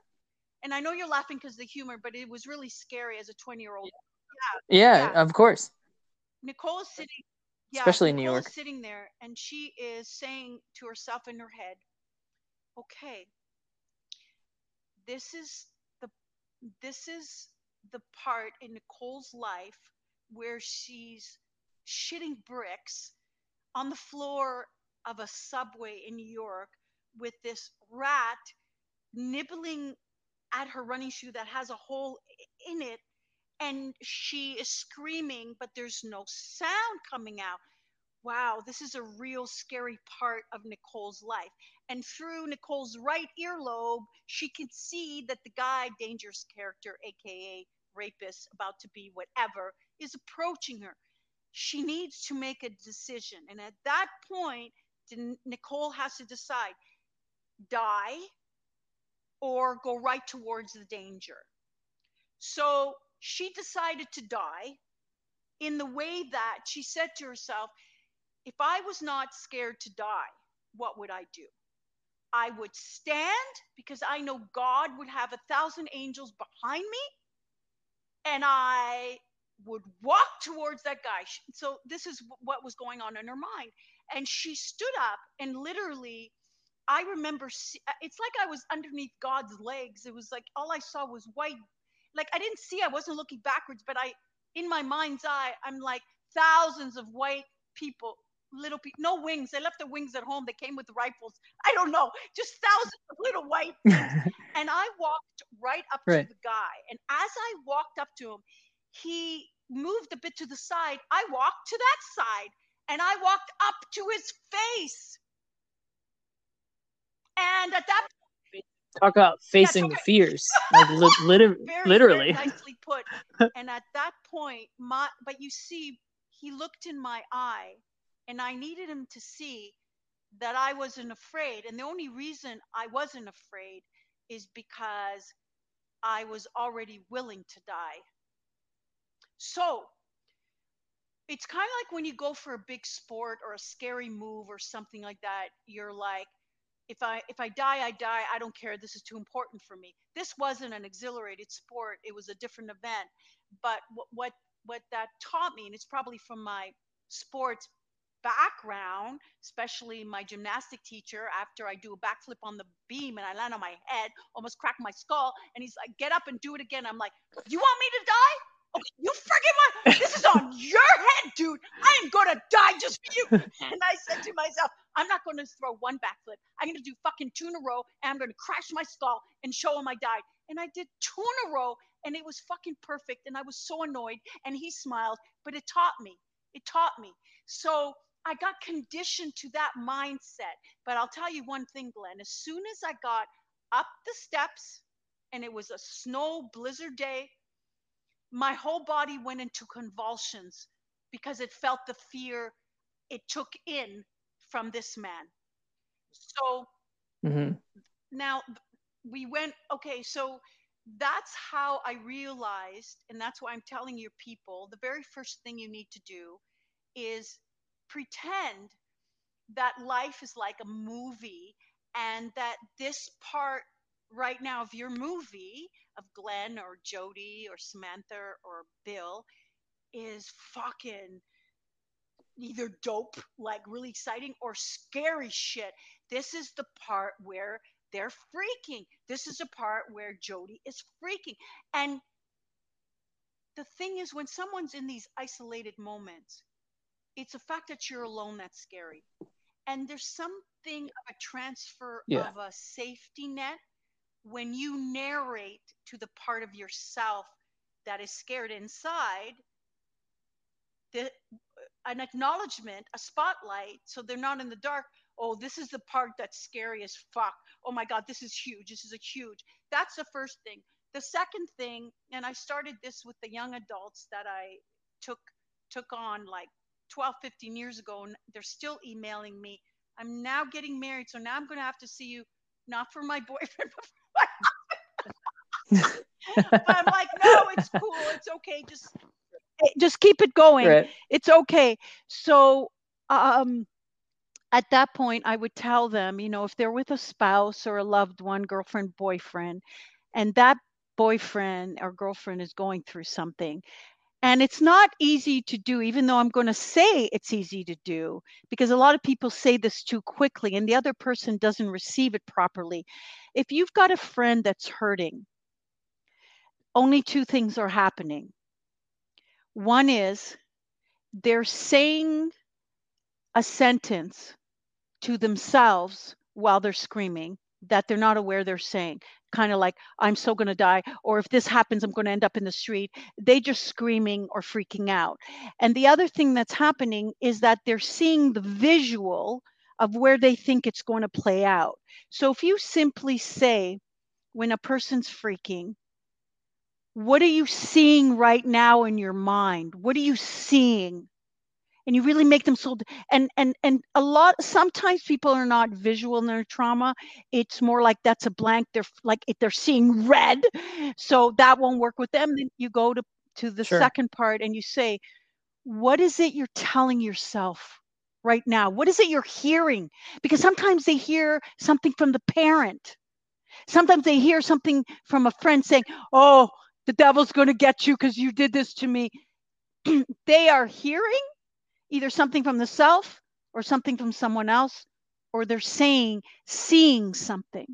And I know you're laughing because of the humor, but it was really scary as a 20 year old. Yeah, Yeah. of course. Nichole is sitting, yeah, Especially in New Nichole York. sitting there, and she is saying to herself in her head, "Okay, this is the this is the part in Nichole's life where she's shitting bricks on the floor of a subway in New York with this rat nibbling at her running shoe that has a hole in it and she is screaming but there's no sound coming out. Wow this is a real scary part of nichole's life. And through nichole's right earlobe she can see that the guy dangerous character aka rapist about to be whatever is approaching her. She needs to make a decision. And at that point nichole has to decide die or go right towards the danger. So she decided to die in the way that she said to herself, if I was not scared to die, what would I do? I would stand because I know God would have a thousand angels behind me, and I would walk towards that guy. So, this is wh- what was going on in her mind. And she stood up and literally I remember uh, it's like I was underneath God's legs. It was like all I saw was white. Like I didn't see, I wasn't looking backwards, but I, in my mind's eye, I'm like thousands of white people, little people, no wings. They left the wings at home. They came with rifles. I don't know, just thousands of little white. and I walked right up right. to the guy. And as I walked up to him, he moved a bit to the side. I walked to that side and I walked up to his face. And at that talk about facing yeah, the fears, like li- lit- very, literally. Very nicely put. and at that point, my but you see, he looked in my eye, and I needed him to see that I wasn't afraid. And the only reason I wasn't afraid is because I was already willing to die. So it's kind of like when you go for a big sport or a scary move or something like that, you're like, if I if I die, I die. I don't care. This is too important for me. This wasn't an exhilarated sport. It was a different event. But what what what that taught me, and it's probably from my sports background, especially my gymnastic teacher, after I do a backflip on the beam and I land on my head, almost crack my skull, and he's like, "Get up and do it again." I'm like, "You want me to die?" You freaking want this is on your head, dude. I am gonna die just for you. And I said to myself, I'm not gonna throw one backflip. I'm gonna do fucking two in a row and I'm gonna crash my skull and show him I died. And I did two in a row and it was fucking perfect. And I was so annoyed and he smiled, but it taught me. It taught me. So I got conditioned to that mindset. But I'll tell you one thing, Glen. As soon as I got up the steps and it was a snow blizzard day my whole body went into convulsions because it felt the fear it took in from this man. So mm-hmm. now we went, okay, so that's how I realized, and that's why I'm telling your people the very first thing you need to do is pretend that life is like a movie and that this part right now of your movie of Glen or Jody or Samantha or Bill is fucking either dope, like really exciting, or scary shit. This is the part where they're freaking. This is a part where Jody is freaking. And the thing is, when someone's in these isolated moments, it's the fact that you're alone that's scary. And there's something of a transfer yeah. of a safety net when you narrate to the part of yourself that is scared inside, the, an acknowledgement, a spotlight, so they're not in the dark. Oh, this is the part that's scary as fuck. Oh my God, this is huge. This is a huge. That's the first thing. The second thing, and I started this with the young adults that I took took on like 12, 15 years ago, and they're still emailing me. I'm now getting married, so now I'm going to have to see you not for my boyfriend, but but I'm like, no, it's cool. It's okay. Just eh, just keep it going. Right. It's okay. So um at that point I would tell them, you know, if they're with a spouse or a loved one, girlfriend, boyfriend, and that boyfriend or girlfriend is going through something. And it's not easy to do, even though I'm going to say it's easy to do, because a lot of people say this too quickly and the other person doesn't receive it properly. If you've got a friend that's hurting, only two things are happening. One is they're saying a sentence to themselves while they're screaming that they're not aware they're saying. Kind of like i'm so going to die or if this happens i'm going to end up in the street. They just screaming or freaking out. And the other thing that's happening is that they're seeing the visual of where they think it's going to play out. So if you simply say when a person's freaking what are you seeing right now in your mind? What are you seeing? And you really make them so and and and a lot sometimes people are not visual in their trauma. It's more like that's a blank they're like if they're seeing red. So that won't work with them. Then you go to to the sure. second part and you say what is it you're telling yourself right now? What is it you're hearing? Because sometimes they hear something from the parent. Sometimes they hear something from a friend saying oh the devil's going to get you because you did this to me. they are hearing either something from the self or something from someone else or they're saying seeing something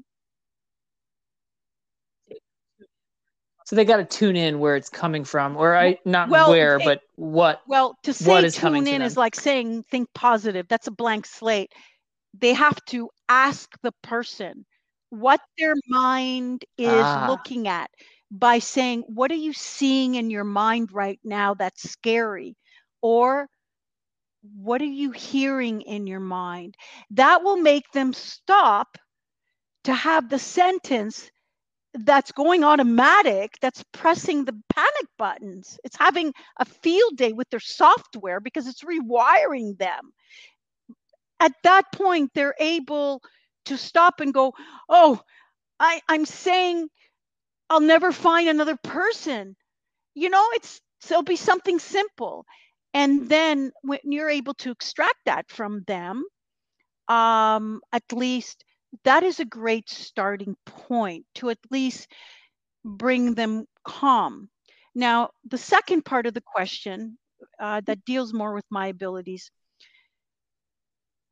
So they got to tune in where it's coming from, or I not Well, where, they- but what. well to say What is coming tune to in is like saying think positive that's a blank slate they have to ask the person what their mind is Ah. looking at by saying what are you seeing in your mind right now that's scary? Or what are you hearing in your mind? That will make them stop to have the sentence that's going automatic that's pressing the panic buttons. It's having a field day with their software because it's rewiring them. At that point they're able to stop and go oh i i'm saying i'll never find another person. You know it's so it'll be something simple. And then when you're able to extract that from them um at least that is a great starting point to at least bring them calm. Now the second part of the question uh, that deals more with my abilities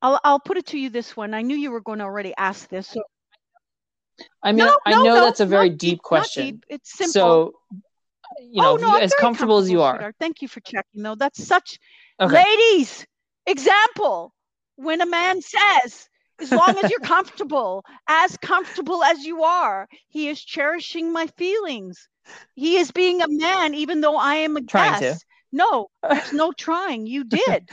I'll, I'll put it to you this one. I knew you were going to already ask this so I mean, no, I no, know no, that's a very not deep, question. deep. It's simple. So, you know, oh, no, as very comfortable as you are. sweetheart. Thank you for checking, though. That's such Okay. ladies example when a man says as long as you're comfortable as comfortable as you are he is cherishing my feelings he is being a man even though i am a Trying to. guest no there's no trying you did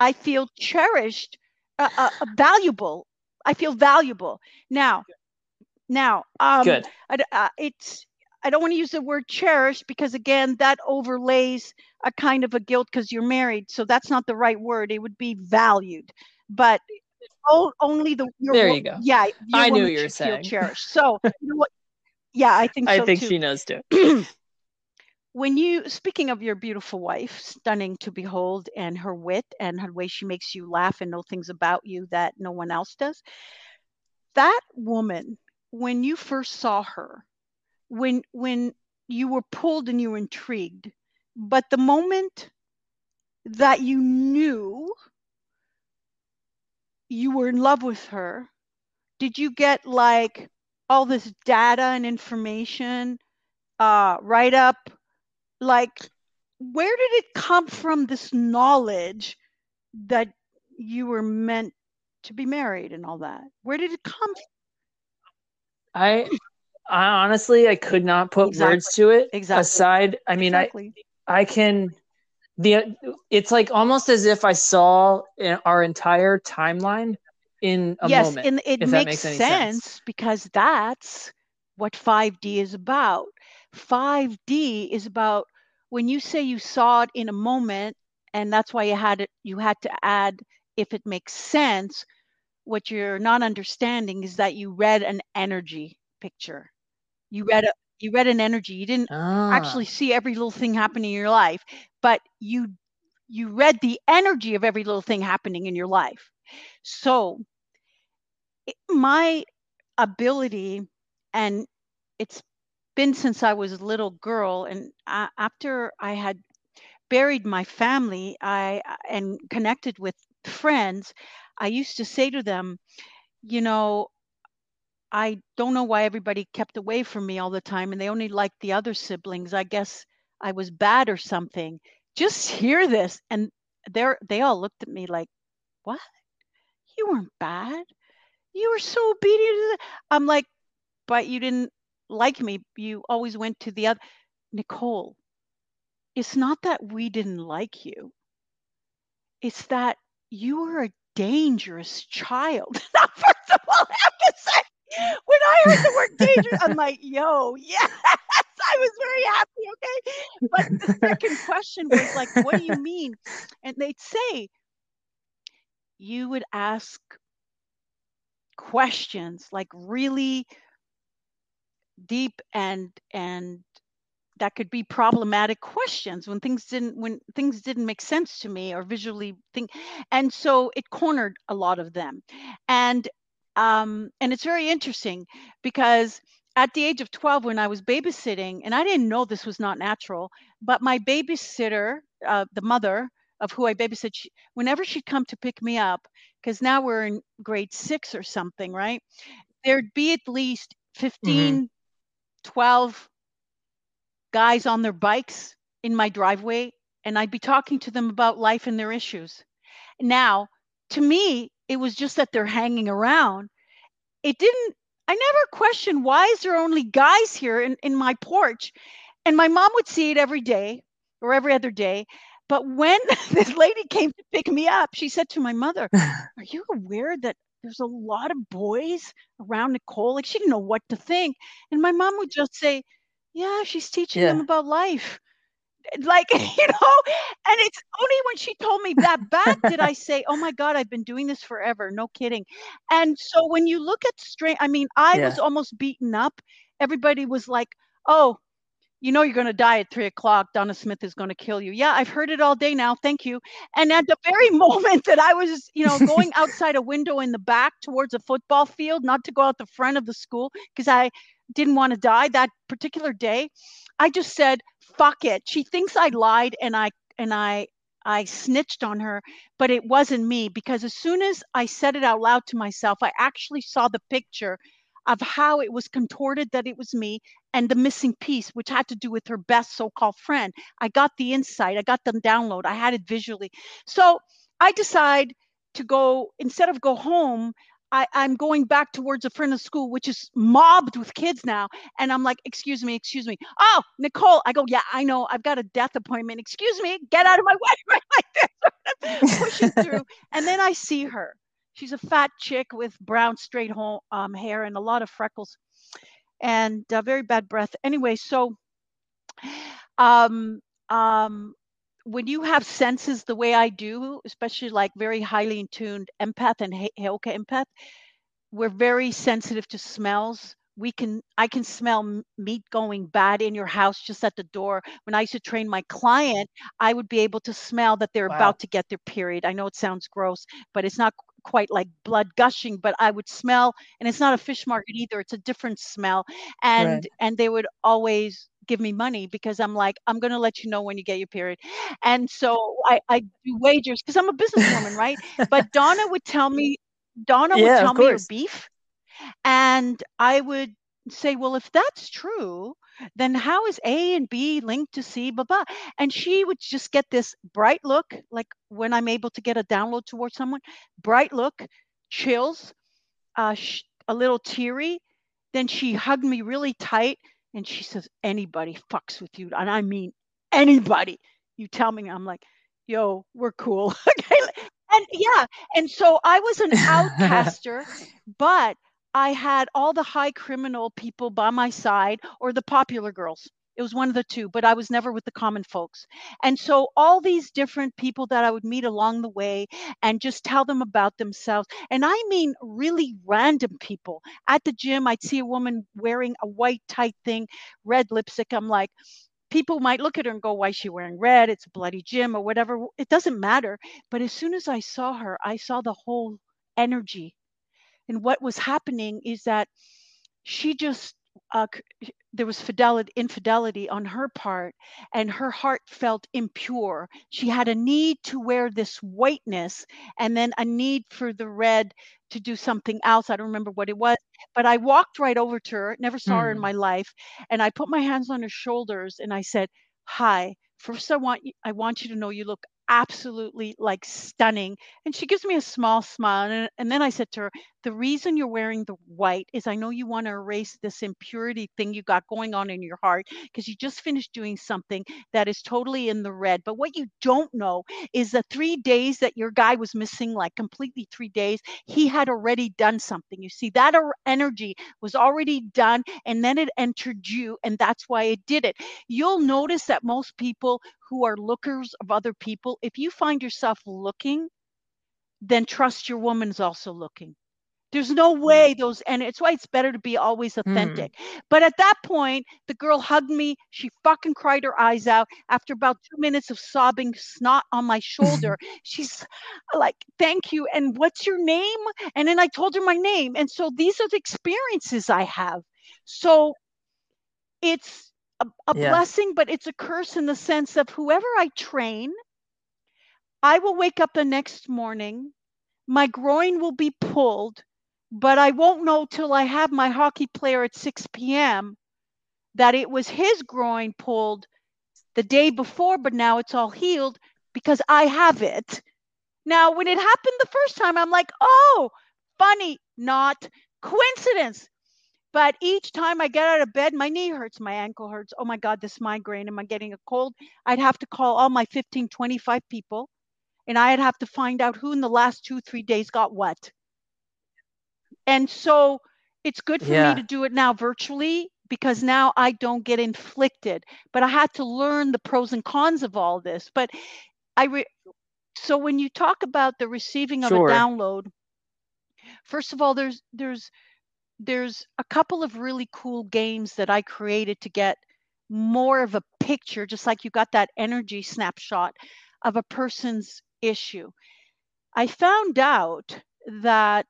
i feel cherished uh, uh, valuable i feel valuable now now um Good. I uh, it's I don't want to use the word cherish because again that overlays a kind of a guilt because you're married. So that's not the right word. It would be valued, but only the your There you go. Yeah, I knew you were saying. cherished. So you know what? Yeah, I think I think too. she knows too. when you speaking of your beautiful wife, stunning to behold, and her wit and her way she makes you laugh and know things about you that no one else does. That woman, when you first saw her, when when you were pulled and you were intrigued, but the moment that you knew you were in love with her, did you get like all this data and information uh, right up? Like, where did it come from? This knowledge that you were meant to be married and all that. Where did it come from? I, I honestly, I could not put Exactly. words to it. Exactly. Aside, I mean, exactly. I, I can. The it's like almost as if I saw in- our entire timeline in a yes, moment. Yes, and it makes makes sense, sense. because that's what 5D is about. 5D is about when you say you saw it in a moment, and that's why you had it. You had to add if it makes sense. What you're not understanding is that you read an energy picture. You read a you read an energy. You didn't Ah, actually see every little thing happening in your life, but you you read the energy of every little thing happening in your life. So it- my ability and it's been since I was a little girl and after I had buried my family I and connected with friends I used to say to them you know I don't know why everybody kept away from me all the time and they only liked the other siblings. I guess I was bad or something. Just hear this. And they're they all looked at me like, What? You weren't bad. You were so obedient. I'm like, but you didn't like me. You always went to the other Nicole. It's not that we didn't like you. It's that you were a dangerous child. Now, first of all, I have to say, when I heard the word dangerous, I'm like, yo, yes, I was very happy. Okay. But the second question was like, what do you mean? And they'd say, you would ask questions like really deep and and that could be problematic questions when things didn't when things didn't make sense to me or visually think and so it cornered a lot of them and um and it's very interesting because at the age of 12 when i was babysitting and i didn't know this was not natural but my babysitter uh, the mother of who I babysit, she, whenever she'd come to pick me up, because now we're in grade six or something, right? There'd be at least 15, mm-hmm. 12 guys on their bikes in my driveway, and I'd be talking to them about life and their issues. Now, to me, it was just that they're hanging around. It didn't, I never questioned why is there only guys here in, in my porch? And my mom would see it every day or every other day. But when this lady came to pick me up, she said to my mother, Are you aware that there's a lot of boys around Nichole? Like she didn't know what to think. And my mom would just say, Yeah, she's teaching yeah. them about life. Eh, like, you know, and it's only when she told me that back did I say, Oh my God, I've been doing this forever. No kidding. And so when you look at strength, I mean, I yeah. was almost beaten up. Everybody was like, Oh, you know you're going to die at three o'clock. Donna Smith is going to kill you. Yeah, I've heard it all day now. Thank you. And at the very moment that I was, you know, going outside a window in the back towards a football field, not to go out the front of the school because I didn't want to die that particular day, I just said, "Fuck it." She thinks I lied, and I and I I snitched on her, but it wasn't me because as soon as I said it out loud to myself, I actually saw the picture of how it was contorted that it was me and the missing piece, which had to do with her best so called friend. I got the insight, I got the download, I had it visually. So I decide to go, instead of go home, I, am going back towards a friend of school, which is mobbed with kids now. And I'm like, excuse me, excuse me. Oh, Nichole. I go, yeah, I know. I've got a death appointment. Excuse me, get out of my way. Right. Pushing through. And then I see her. She's a fat chick with brown straight um, hair and a lot of freckles and uh, very bad breath. Anyway, so um, um, when you have senses the way I do, especially like very highly in tuned empath and Heyoka empath, we're very sensitive to smells. We can, I can smell meat going bad in your house just at the door. When I used to train my client, I would be able to smell that they're wow. about to get their period. I know it sounds gross, but it's not quite like blood gushing, but I would smell, and it's not a fish market either. It's a different smell, and right. and they would always give me money because I'm like, I'm gonna let you know when you get your period, and so I I do wagers because I'm a businesswoman, right? But Donna would tell me, Donna yeah, would tell me your beef, and I would say, well, if that's true, then how is A and B linked to C, blah, blah. And she would just get this bright look, like when I'm able to get a download towards someone, bright look, chills, uh, sh- a little teary. Then she hugged me really tight and she says, anybody fucks with you. And I mean, anybody. You tell me, I'm like, yo, we're cool. and yeah. And so I was an outcaster, but I had all the high criminal people by my side or the popular girls. It was one of the two, but I was never with the common folks. And so all these different people that I would meet along the way and just tell them about themselves. And I mean really random people. At the gym, I'd see a woman wearing a white tight thing, red lipstick. I'm like, people might look at her and go, why is she wearing red? It's a bloody gym or whatever. It doesn't matter. But as soon as I saw her, I saw the whole energy and what was happening is that she just uh, there was fidelity infidelity on her part and her heart felt impure she had a need to wear this whiteness and then a need for the red to do something else i don't remember what it was but i walked right over to her never saw mm. her in hmm. my life and i put my hands on her shoulders and i said hi first i want you i want you to know you look absolutely like stunning. And she gives me a small smile. And, and then I said to her, The reason you're wearing the white is I know you want to erase this impurity thing you got going on in your heart because you just finished doing something that is totally in the red. But what you don't know is the three days that your guy was missing, like completely three days, he had already done something. You see, that er, energy was already done and then it entered you. And that's why it did it. You'll notice that most people who are lookers of other people, if you find yourself looking, then trust your woman's also looking. There's no way those, and it's why it's better to be always mm. authentic. Mm. But at that point, the girl hugged me. She fucking cried her eyes out. After about two minutes of sobbing snot on my shoulder, she's like, Thank you. And what's your name? And then I told her my name. And so these are the experiences I have. So it's a, a yeah. blessing, but it's a curse in the sense of whoever I train, I will wake up the next morning, my groin will be pulled, but I won't know till I have my hockey player at 6 p.m. that it was his groin pulled the day before, but now it's all healed because I have it. Now, when it happened the first time, I'm like, oh, funny, not coincidence. But each time I get out of bed, my knee hurts, my ankle hurts. Oh my God, this migraine. Am I getting a cold? I'd have to call all my 15, 25 people and I'd have to find out who in the last two, three days got what. And so it's good for Yeah. me to do it now virtually because now I don't get inflicted. But I had to learn the pros and cons of all this. But I re- so when you talk about the receiving of Sure. a download, first of all, there's there's there's a couple of really cool games that I created to get more of a picture, just like you got that energy snapshot of a person's issue. I found out that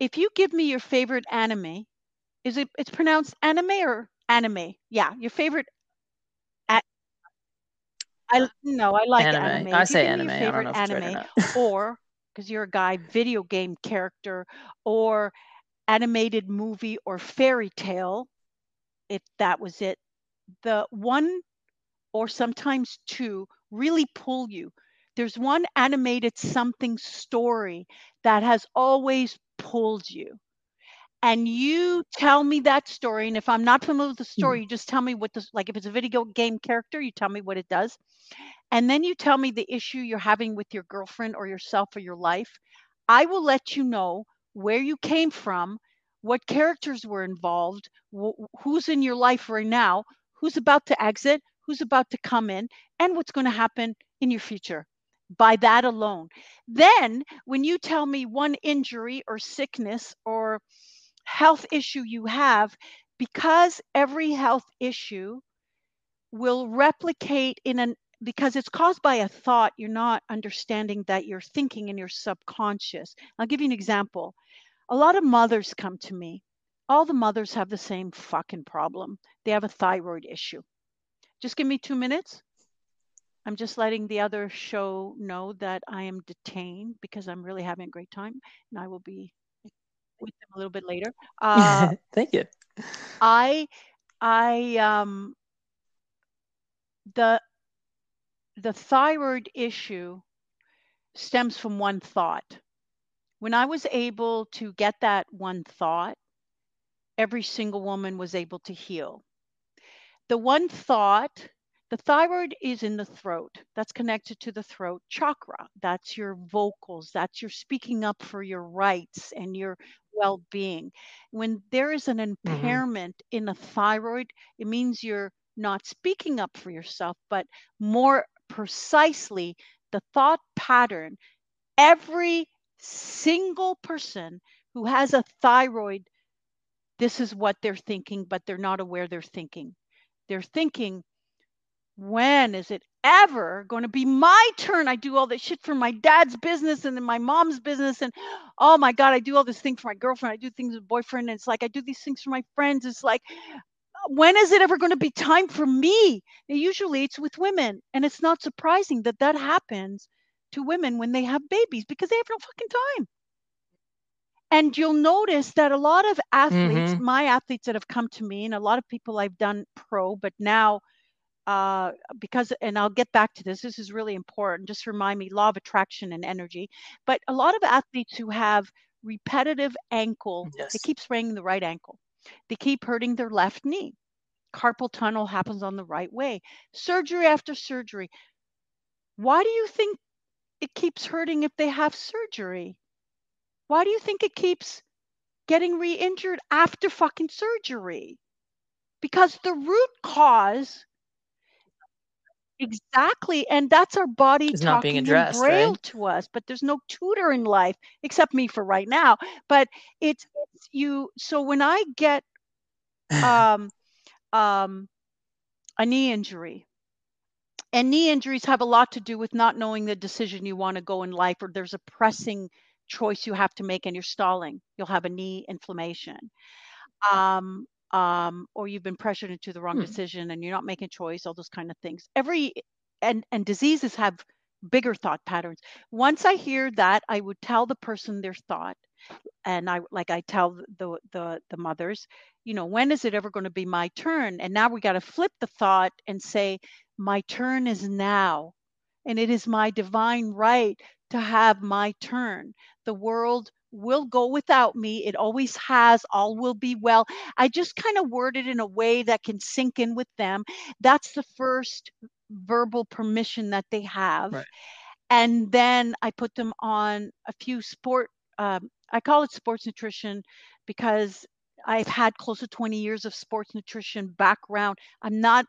if you give me your favorite anime, is it it's pronounced anime or anime? Yeah, your favorite. a- I no, I like anime. anime. I say anime. I don't favorite know if it's right or anime, or because you're a guy, video game character, or animated movie or fairy tale, if that was it, the one or sometimes two really pull you. There's one animated something story that has always pulled you. And you tell me that story. And if I'm not familiar with the hmm. story, you just tell me what this, like if it's a video game character, you tell me what it does. And then you tell me the issue you're having with your girlfriend or yourself or your life. I will let you know where you came from, what characters were involved, wh- who's in your life right now, who's about to exit, who's about to come in, and what's going to happen in your future by that alone. Then, when you tell me one injury or sickness or health issue you have, because every health issue will replicate in an because it's caused by a thought, you're not understanding that you're thinking in your subconscious. I'll give you an example. A lot of mothers come to me. All the mothers have the same fucking problem. They have a thyroid issue. Just give me two minutes. I'm just letting the other show know that I am detained because I'm really having a great time and I will be with them a little bit later. Uh, Thank you. I, I, um, the, the thyroid issue stems from one thought. When I was able to get that one thought, every single woman was able to heal. The one thought, the thyroid is in the throat. That's connected to the throat chakra. That's your vocals. That's your speaking up for your rights and your well being. When there is an mm-hmm. impairment in the thyroid, it means you're not speaking up for yourself, but more precisely, the thought pattern. Every single person who has a thyroid, this is what they're thinking, but they're not aware they're thinking. They're thinking, when is it ever going to be my turn? I do all this shit for my dad's business and then my mom's business. And oh my God, I do all this thing for my girlfriend. I do things with boyfriend. And it's like, I do these things for my friends. It's like, when is it ever going to be time for me? And usually it's with women. And it's not surprising that that happens to women when they have babies because they have no fucking time. And you'll notice that a lot of athletes, Mhm. my athletes that have come to me, and a lot of people I've done pro, but now uh, because, and I'll get back to this, this is really important. Just remind me law of attraction and energy. But a lot of athletes who have repetitive ankle, Yes. it keeps spraining the right ankle, they keep hurting their left knee. Carpal tunnel happens on the right way. Surgery after surgery. Why do you think it keeps hurting if they have surgery? Why do you think it keeps getting re injured after fucking surgery? Because the root cause, exactly, and that's our body It's not being talking in addressed, braille right? to us, but there's no tutor in life except me for right now. But it's, it's you. So when I get um, um, a knee injury, and knee injuries have a lot to do with not knowing the decision you want to go in life, or there's a pressing choice you have to make and you're stalling. You'll have a knee inflammation. Um, um, or you've been pressured into the wrong Hmm. decision and you're not making choice, all those kind of things. Every and and diseases have bigger thought patterns. Once I hear that, I would tell the person their thought. And I like I tell the the the mothers, you know, when is it ever going to be my turn? And now we got to flip the thought and say, my turn is now. And it is my divine right to have my turn. The world will go without me. It always has. All will be well. I just kind of word it in a way that can sink in with them. That's the first verbal permission that they have. Right. And then I put them on a few sport, um, I call it sports nutrition because I've had close to 20 years of sports nutrition background. I'm not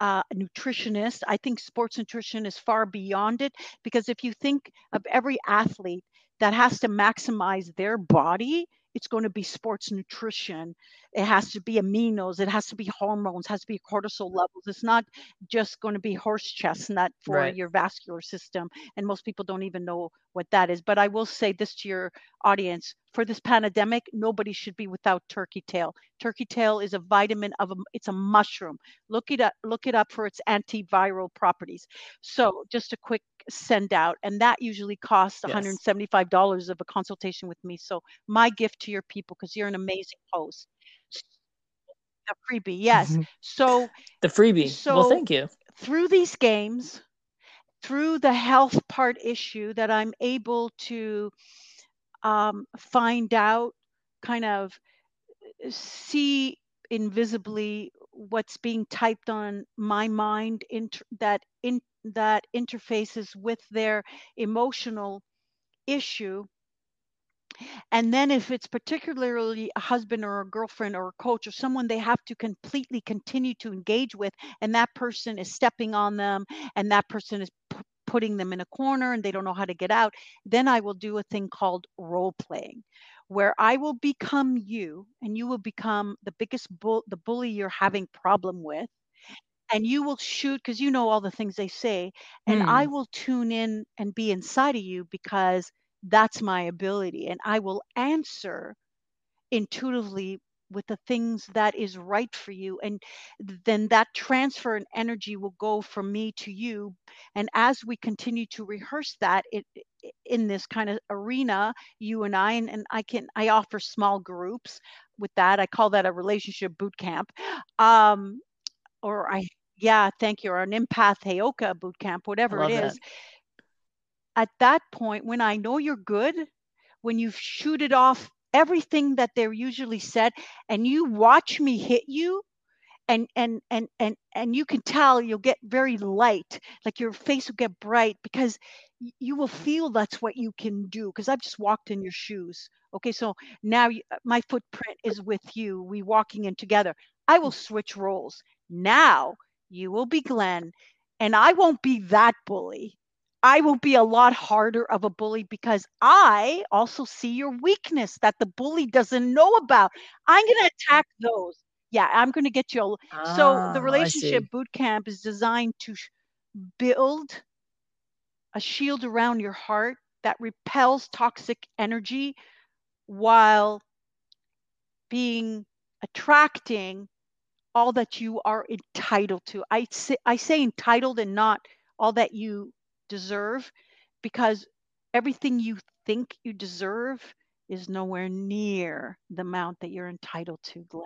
uh, a nutritionist. I think sports nutrition is far beyond it because if you think of every athlete that has to maximize their body, it's going to be sports nutrition. It has to be aminos. It has to be hormones. Has to be cortisol levels. It's not just going to be horse chestnut for Right. your vascular system. And most people don't even know what that is. But I will say this to your audience: for this pandemic, nobody should be without turkey tail. Turkey tail is a vitamin of a. It's a mushroom. Look it up. Look it up for its antiviral properties. So just a quick send out, and that usually costs Yes. $175 of a consultation with me. So my gift to your people because you're an amazing host. A freebie, yes. Mm-hmm. So the freebie. well, So- thank you. through these games, through the health part issue, that I'm able to um, find out, kind of see invisibly what's being typed on my mind inter- that in that interfaces with their emotional issue. And then if it's particularly a husband or a girlfriend or a coach or someone they have to completely continue to engage with and that person is stepping on them and that person is putting them in a corner and they don't know how to get out then i will do a thing called role playing where i will become you and you will become the biggest bull the bully you're having problem with and you will shoot because you know all the things they say and i Hmm. will tune in and be inside of you because that's my ability and i will answer intuitively with the things that is right for you and then that transfer and energy will go from me to you. And as we continue to rehearse that it in this kind of arena you and i and, and i can i offer small groups with that. I call that a relationship boot camp. Um or i yeah thank you or an empath heyoka boot camp whatever it is that. is. At that point when i know you're good when you've shooted off everything that they're usually said and you watch me hit you and and and and and you can tell you'll get very light like your face will get bright because you will feel that's what you can do because i've just walked in your shoes okay? So now you, uh, my footprint is with you we walking in together. I will switch roles. Now you will be glen and i won't be that bully i will be a lot harder of a bully because i also see your weakness that the bully doesn't know about. I'm going to attack those. Yeah i'm going to get you a so Ah, the relationship boot camp is designed to sh- build a shield around your heart that repels toxic energy while being attracting all that you are entitled to. I say, I say entitled and not all that you deserve because everything you think you deserve is nowhere near the amount that you're entitled to, Glen.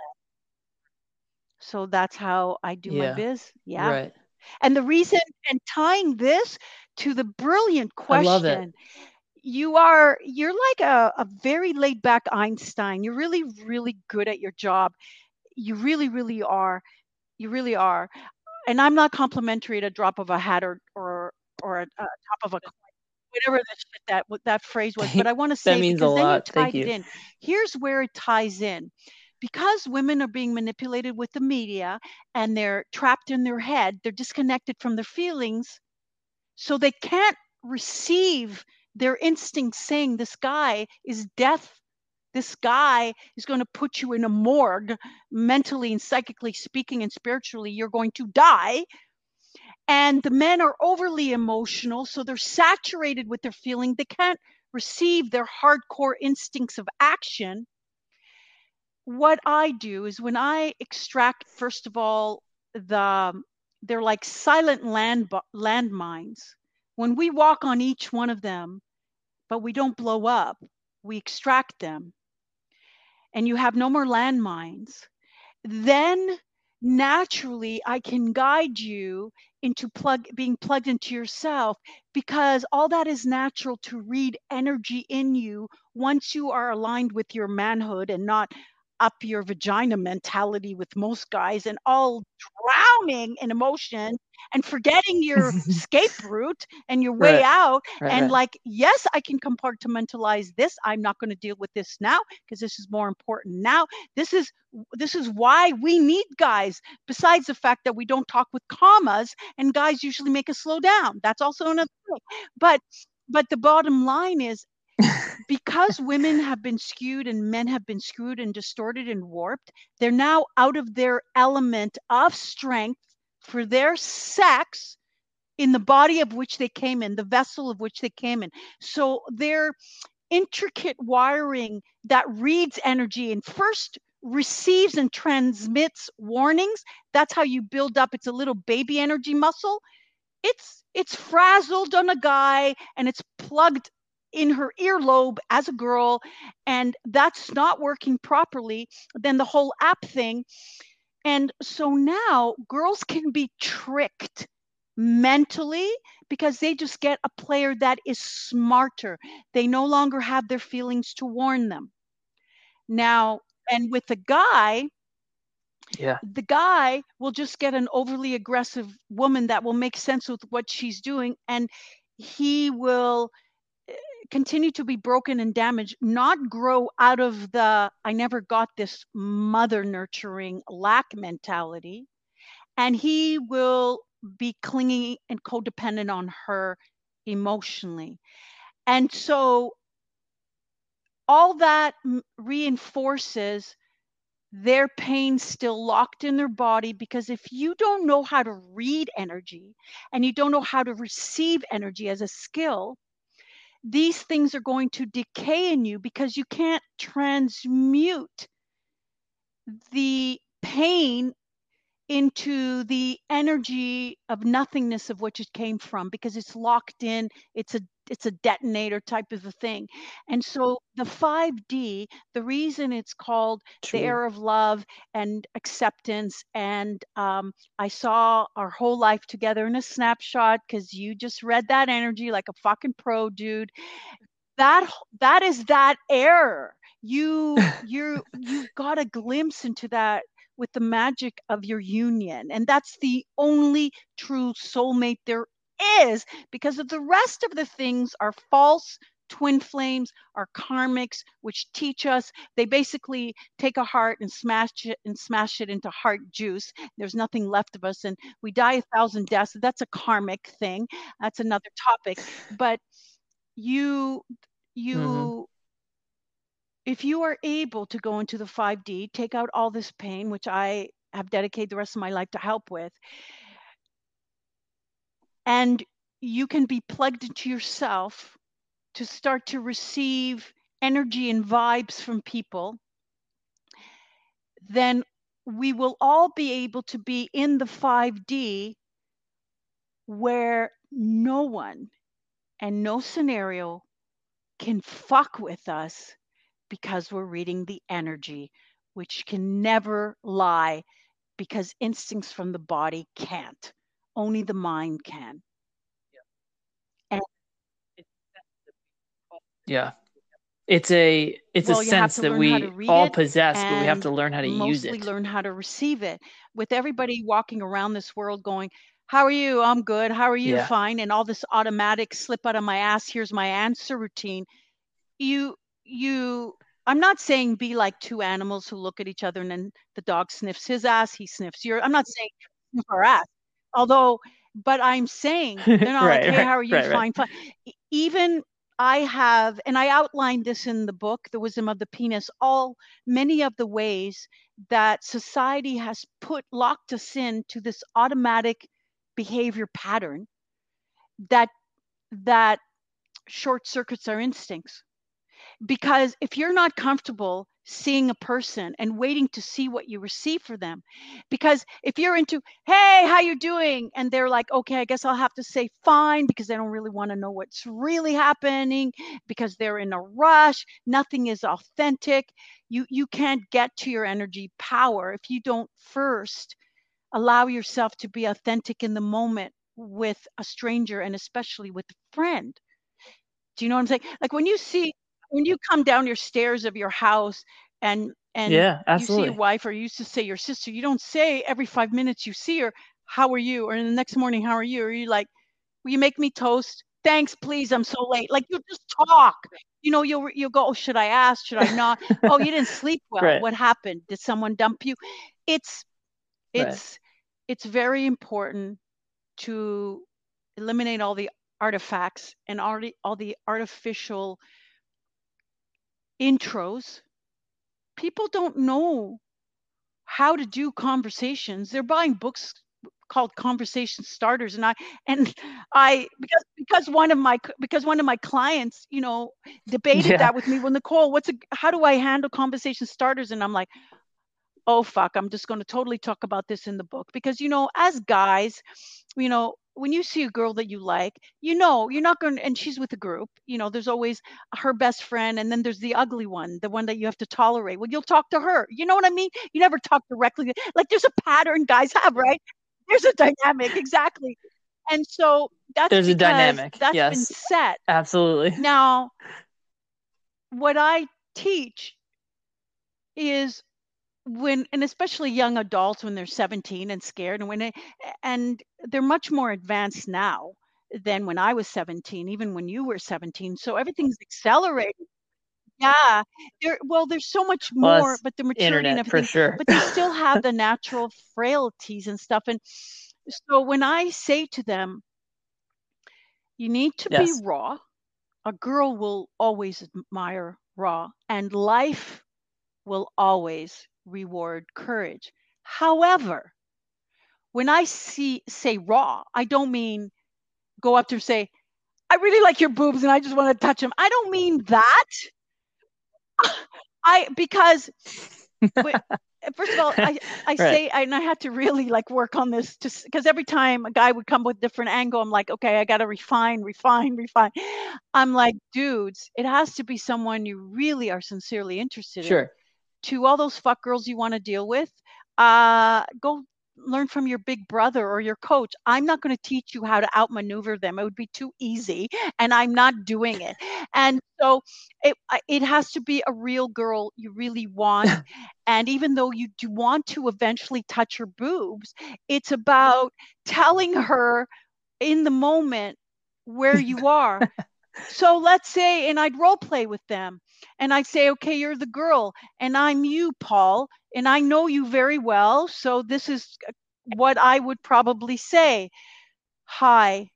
So that's how I do my biz. Yeah. Right. And the reason, and tying this to the brilliant I love it. question, you are, you're like a, a very laid back Einstein. You're really, really good at your job. You really, really are. You really are. And I'm not complimentary at a drop of a hat or, or, or a, a top of a coin, whatever that shit that, that phrase was. But I want to say, that means a lot. Thank it you. in. Here's where it ties in. Because women are being manipulated with the media and they're trapped in their head, they're disconnected from their feelings. So they can't receive their instincts saying this guy is death. This guy is going to put you in a morgue, mentally and psychically speaking, and spiritually, you're going to die. And the men are overly emotional, so they're saturated with their feeling. They can't receive their hardcore instincts of action. What I do is when I extract, first of all, the they're like silent land landmines. When we walk on each one of them, but we don't blow up, we extract them, and you have no more landmines, then naturally I can guide you into plug being plugged into yourself because all that is natural to read energy in you once you are aligned with your manhood and not up your vagina mentality with most guys and all drowning in emotion and forgetting your escape route and your way Right. out Right, and right. like yes i can compartmentalize this i'm not going to deal with this now because this is more important now this is this is why we need guys besides the fact that we don't talk with commas and guys usually make us slow down that's also another thing but but the bottom line is because women have been skewed and men have been skewed and distorted and warped, they're now out of their element of strength for their sex in the body of which they came in, the vessel of which they came in. So their intricate wiring that reads energy and first receives and transmits warnings. That's how you build up. It's a little baby energy muscle. It's it's frazzled on a guy and it's plugged in her earlobe as a girl and that's not working properly then the whole app thing. And so now girls can be tricked mentally because they just get a player that is smarter. They no longer have their feelings to warn them. Now and with the guy Yeah. the guy will just get an overly aggressive woman that will make sense with what she's doing and he will continue to be broken and damaged not grow out of the i never got this mother nurturing lack mentality and he will be clingy and codependent on her emotionally. And so all that reinforces their pain still locked in their body because if you don't know how to read energy and you don't know how to receive energy as a skill, these things are going to decay in you because you can't transmute the pain into the energy of nothingness of which it came from because it's locked in it's a it's a detonator type of a thing. And so the 5d the reason it's called the air of love and acceptance and um, i saw our whole life together in a snapshot because you just read that energy like a fucking pro dude. That that is that air. You you you got a glimpse into that with the magic of your union and that's the only true soulmate there is because of the rest of the things are false twin flames are karmics which teach us they basically take a heart and smash it and smash it into heart juice. There's nothing left of us and we die a thousand deaths. That's a karmic thing. That's another topic. But you mm-hmm. you if you are able to go into the 5D, take out all this pain, which I have dedicated the rest of my life to help with, and you can be plugged into yourself to start to receive energy and vibes from people, then we will all be able to be in the 5D where no one and no scenario can fuck with us because we're reading the energy, which can never lie because instincts from the body can't. Only the mind can. Yeah. It's a it's Well, a sense that we all possess, but we have to learn how to use mostly it. learn how to receive it. With everybody mm-hmm. walking around this world going, How are you? I'm good. How are you? Yeah. Fine. And all this automatic slip out of my ass, here's my answer routine. You, you, I'm not saying be like two animals who look at each other and then the dog sniffs his ass, he sniffs your. I'm not saying sniff our ass. Although, but I'm saying they're not like, Hey, right, how are you? right, right. Fine, fine. Even I have, and I outlined this in the book, The Wisdom of the Penis, all many of the ways that society has put locked us into this automatic behavior pattern that that short circuits our instincts. Because if you're not comfortable seeing a person and waiting to see what you receive for them. Because if you're into hey how you doing? and they're like okay i guess i'll have to say fine because they don't really want to know what's really happening because they're in a rush nothing is authentic you you can't get to your energy power if you don't first allow yourself to be authentic in the moment with a stranger and especially with a friend. Do you know what i'm saying? Like when you see when you come down your stairs of your house and and Yeah, you see your absolutely. wife or you used to say your sister, you don't say every five minutes you see her, how are you? Or the next morning, how are you? Or you like, will you make me toast? Thanks, please. I'm so late. Like you just talk. You know, you'll you'll go, oh, should I ask? Should I not? Oh, you didn't sleep well. Right. What happened? Did someone dump you? It's Right. it's it's very important to eliminate all the artifacts and already all the artificial intros. People don't know how to do conversations. They're buying books called conversation starters and I and I because because one of my because one of my clients, you know, debated Yeah. that with me. Well, Nichole, what's a how do I handle conversation starters? And I'm like, oh fuck, I'm just going to totally talk about this in the book because you know, as guys, you know, when you see a girl that you like, you know, you're not going to, and she's with a group, you know, there's always her best friend, and then there's the ugly one, the one that you have to tolerate. Well, you'll talk to her. You know what I mean? You never talk directly. Like there's a pattern guys have, right? There's a dynamic, exactly. And so that's There's a dynamic, that's been set. Absolutely. Now, what I teach is when and especially young adults when they're 17 and scared and when they and they're much more advanced now than when I was 17 even when you were 17 so everything's accelerated. Yeah there well there's so much Well, more but the maturity and internet for everything sure. but they still have the natural frailties and stuff and so when I say to them you need to be raw. A girl will always admire raw and life will always reward courage. However, when I see say raw, I don't mean go up to say, I really like your boobs and I just want to touch them. I don't mean that. I because first of all, I I Right. say and I had to really like work on this just because every time a guy would come with different angle, I'm like, okay, I gotta refine, refine, refine. I'm like, dudes, it has to be someone you really are sincerely interested in Sure. To all those fuck girls you want to deal with, uh, go learn from your big brother or your coach. I'm not going to teach you how to outmaneuver them. It would be too easy, and I'm not doing it. And so it it has to be a real girl you really want. and even though you do want to eventually touch her boobs, it's about telling her in the moment where you are. So let's say, and I'd role play with them, and I'd say, okay, you're the girl, and I'm you, Paul, and I know you very well. So this is uh, what I would probably say. Hi.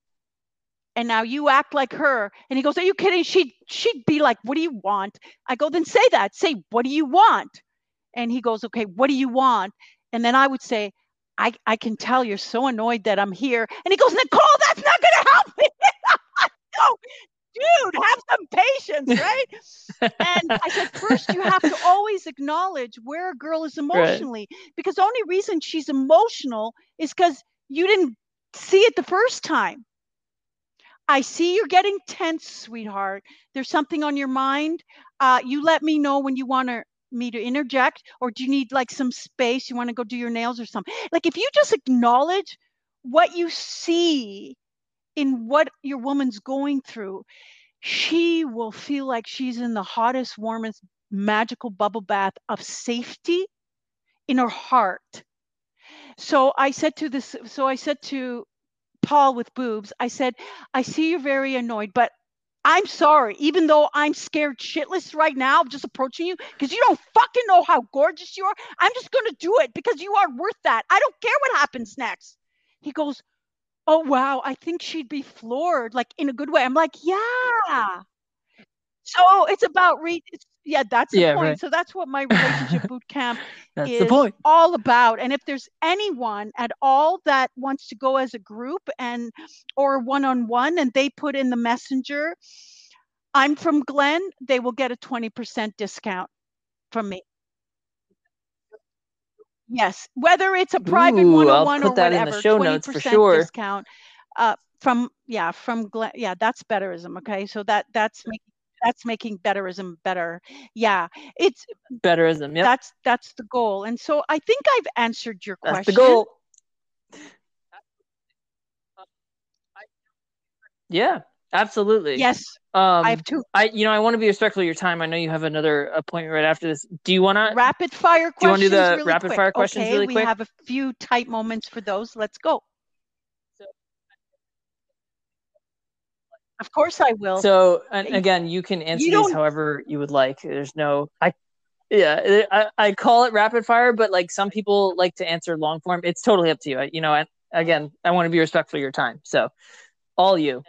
And now you act like her. And he goes, Are you kidding? She'd she'd be like, What do you want? I go, then say that. Say, what do you want? And he goes, Okay, what do you want? And then I would say, I, I can tell you're so annoyed that I'm here. And he goes, Nichole, that's not gonna help me. no, dude, have some patience, right? and I said, first, you have to always acknowledge where a girl is emotionally, because the only reason she's emotional is because you didn't see it the first time. I see you're getting tense, sweetheart. There's something on your mind. Uh, you let me know when you want to me to interject, or do you need like some space? You want to go do your nails or something? Like if you just acknowledge what you see in what your woman's going through, she will feel like she's in the hottest, warmest, magical bubble bath of safety in her heart. So I said to this, so I said to Paul with boobs, I said, I see you're very annoyed, but I'm sorry, even though I'm scared shitless right now of just approaching you because you don't fucking know how gorgeous you are. I'm just going to do it because you are worth that. I don't care what happens next. He goes, Oh, wow. I think she'd be floored, like in a good way. I'm like, Yeah. So oh, it's about re it's, yeah, that's the Yeah, point. right. So that's what my relationship boot camp is all about. And if there's anyone at all that wants to go as a group and or one on one and they put in the messenger, I'm from Glen, they will get a 20% discount. from me. Yes, whether it's a private Ooh, 101 or put that in whatever, the show notes for 20% sure. discount. Uh, from yeah, from Glen, yeah, that's betterism. Okay, so that that's making that's making betterism better. Yeah, it's Betterism. Yeah, that's that's the goal. And so I think I've answered your That's question. the goal. Yeah, absolutely. Yes, Um, I have two I you know I want to be respectful of your time. I know you have another appointment right after this. Do you want to? rapid fire Questions do you wanna do the really rapid quick. fire questions okay, really we quick? have a few tight moments for those. Let's go. Of course, I will. So and again, you can answer you these however you would like. There's no I. Yeah, I, I call it rapid fire, but like some people like to answer long form. It's totally up to you. I, you know, and again, I want to be respectful of your time. So, all you.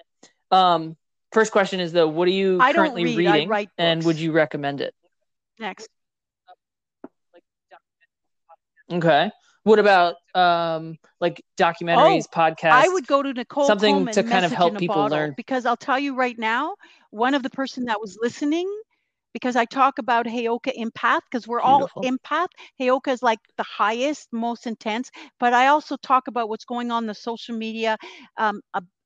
Um, first question is though, what are you I currently read, reading, and would you recommend it? Next. Okay. What about um like documentaries, podcasts? Oh, I would go to Nichole something Kolman, to kind of help people Bottle, learn. because I'll tell you right now, one of the person that was listening, because I talk about Heyoka empath, because we're Beautiful. all empath. Heyoka is like the highest, most intense, but I also talk about what's going on the social media. Um,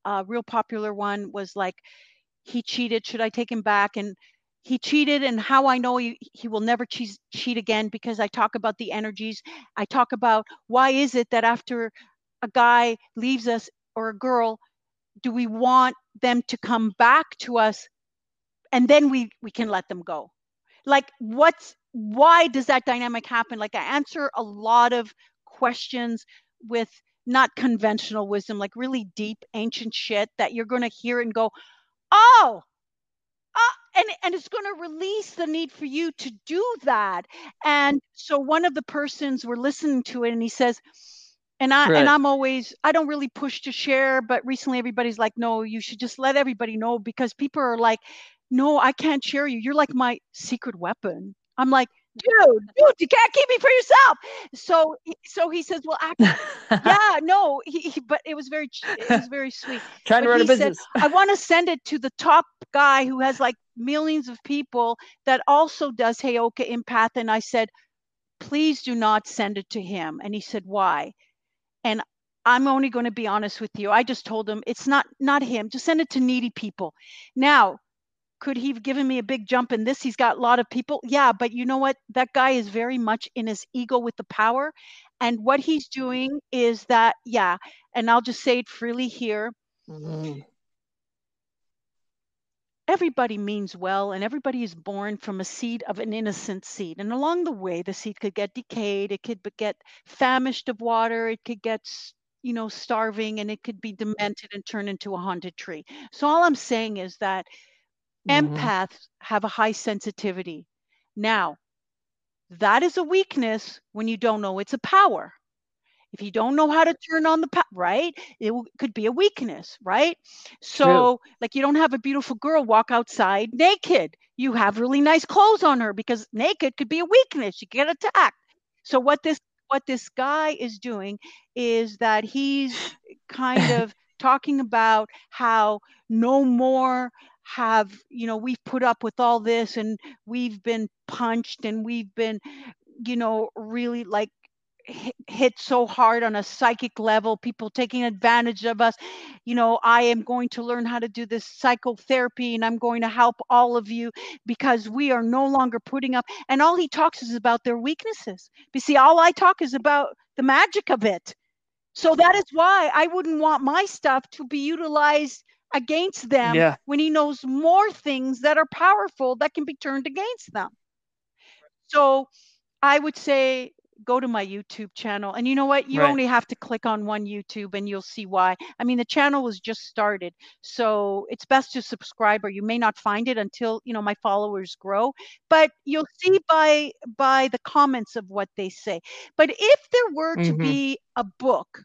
a, real popular one was like, he cheated. Should I take him back? And he cheated, and how I know he, he will never cheat, cheat again because I talk about the energies. I talk about why is it that after a guy leaves us or a girl, do we want them to come back to us and then we we can let them go? Like what's why does that dynamic happen? Like I answer a lot of questions with not conventional wisdom, like really deep ancient shit that you're going to hear and go, "Oh, uh, and and it's going to release the need for you to do that. And so one of the persons were listening to it and he says and i Right. and i'm always i don't really push to share but recently everybody's like no you should just let everybody know because people are like no i can't share you. You're like my secret weapon. I'm like dude dude you can't keep me for yourself so so he says well actually, yeah no he, he, but it was very it was very sweet Trying to run a he said, business. I want to send it to the top guy who has like millions of people that also does Heyoka Empath. And I said, please do not send it to him. And he said, why? And I'm only going to be honest with you. I just told him it's not not him. Just send it to needy people. Now, could he have given me a big jump in this? He's got a lot of people. Yeah, but you know what? That guy is very much in his ego with the power. And what he's doing is that, yeah, and I'll just say it freely here Mm. everybody means well and everybody is born from a seed of an innocent seed and along the way the seed could get decayed it could get famished of water it could get you know starving and it could be demented and turn into a haunted tree so all i'm saying is that Mhm. empaths have a high sensitivity. Now that is a weakness when you don't know it's a power. If you don't know how to turn on the power right? It w- could be a weakness right? So like you don't have a beautiful girl walk outside naked. You have really nice clothes on her because naked could be a weakness. You get attacked. So what this what this guy is doing is that he's kind of talking about how no more have you know we've put up with all this and we've been punched and we've been you know really like hit, so hard on a psychic level people taking advantage of us. You know i am going to learn how to do this psychotherapy and i'm going to help all of you because we are no longer putting up and all he talks is about their weaknesses. You see all i talk is about the magic of it. So that is why i wouldn't want my stuff to be utilized against them Yeah. when he knows more things that are powerful that can be turned against them so I would say go to my YouTube channel. And you know what? You Right. only have to click on one YouTube and you'll see why. I mean, the channel was just started. So it's best to subscribe or you may not find it until, you know, my followers grow, but you'll see by by the comments of what they say. But if there were to Mhm. be a book,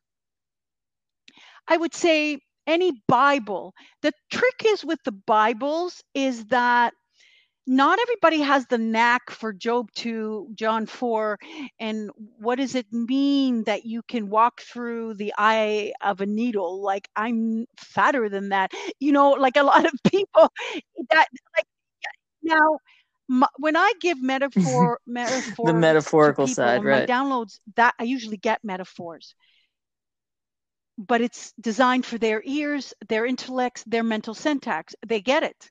I would say any Bible. The trick is with the Bibles is that not everybody has the knack for Job 2, John 4, and what does it mean that you can walk through the eye of a needle? Like I'm fatter than that. You know, like a lot of people that like now m- when I give metaphor metaphor the metaphorical side, my right? downloads that I usually get metaphors, but it's designed for their ears, their intellects, their mental syntax. They get it.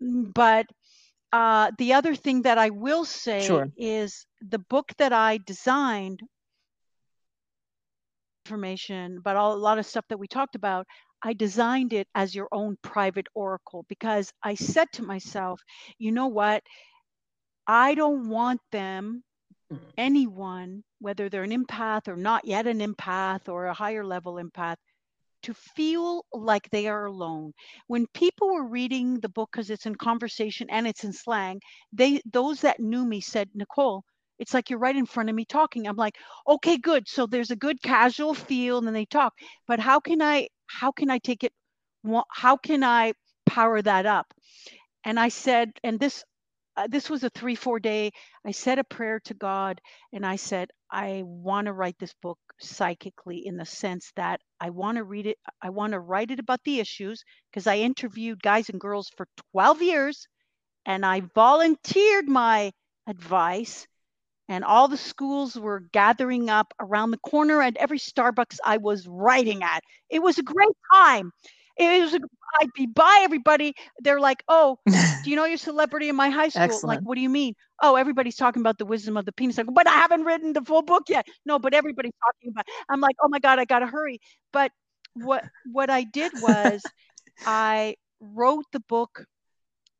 But uh, the other thing that I will say Sure. is the book that I designed information, but all, a lot of stuff that we talked about, I designed it as your own private oracle because I said to myself, you know what? I don't want them, Mm-hmm. anyone, whether they're an empath or not yet an empath or a higher level empath, to feel like they are alone. When people were reading the book because it's in conversation and it's in slang, they those that knew me said, Nichole, it's like you're right in front of me talking. I'm like, okay, good. So there's a good casual feel, and then they talk. But how can I how can I take it? How can I power that up? And I said, and this uh, this was a three four day. I said a prayer to God, and I said, I want to write this book psychically in the sense that I want to read it. I want to write it about the issues because I interviewed guys and girls for 12 years, and I volunteered my advice and all the schools were gathering up around the corner at every Starbucks I was writing at. It was a great time. It was. I'd be by everybody. They're like, "Oh, do you know your celebrity in my high school?" Like, what do you mean? Oh, everybody's talking about the wisdom of the penis. I go, but I haven't written the full book yet. No, but everybody's talking about. I'm like, oh my god, I gotta hurry. But what what I did was, I wrote the book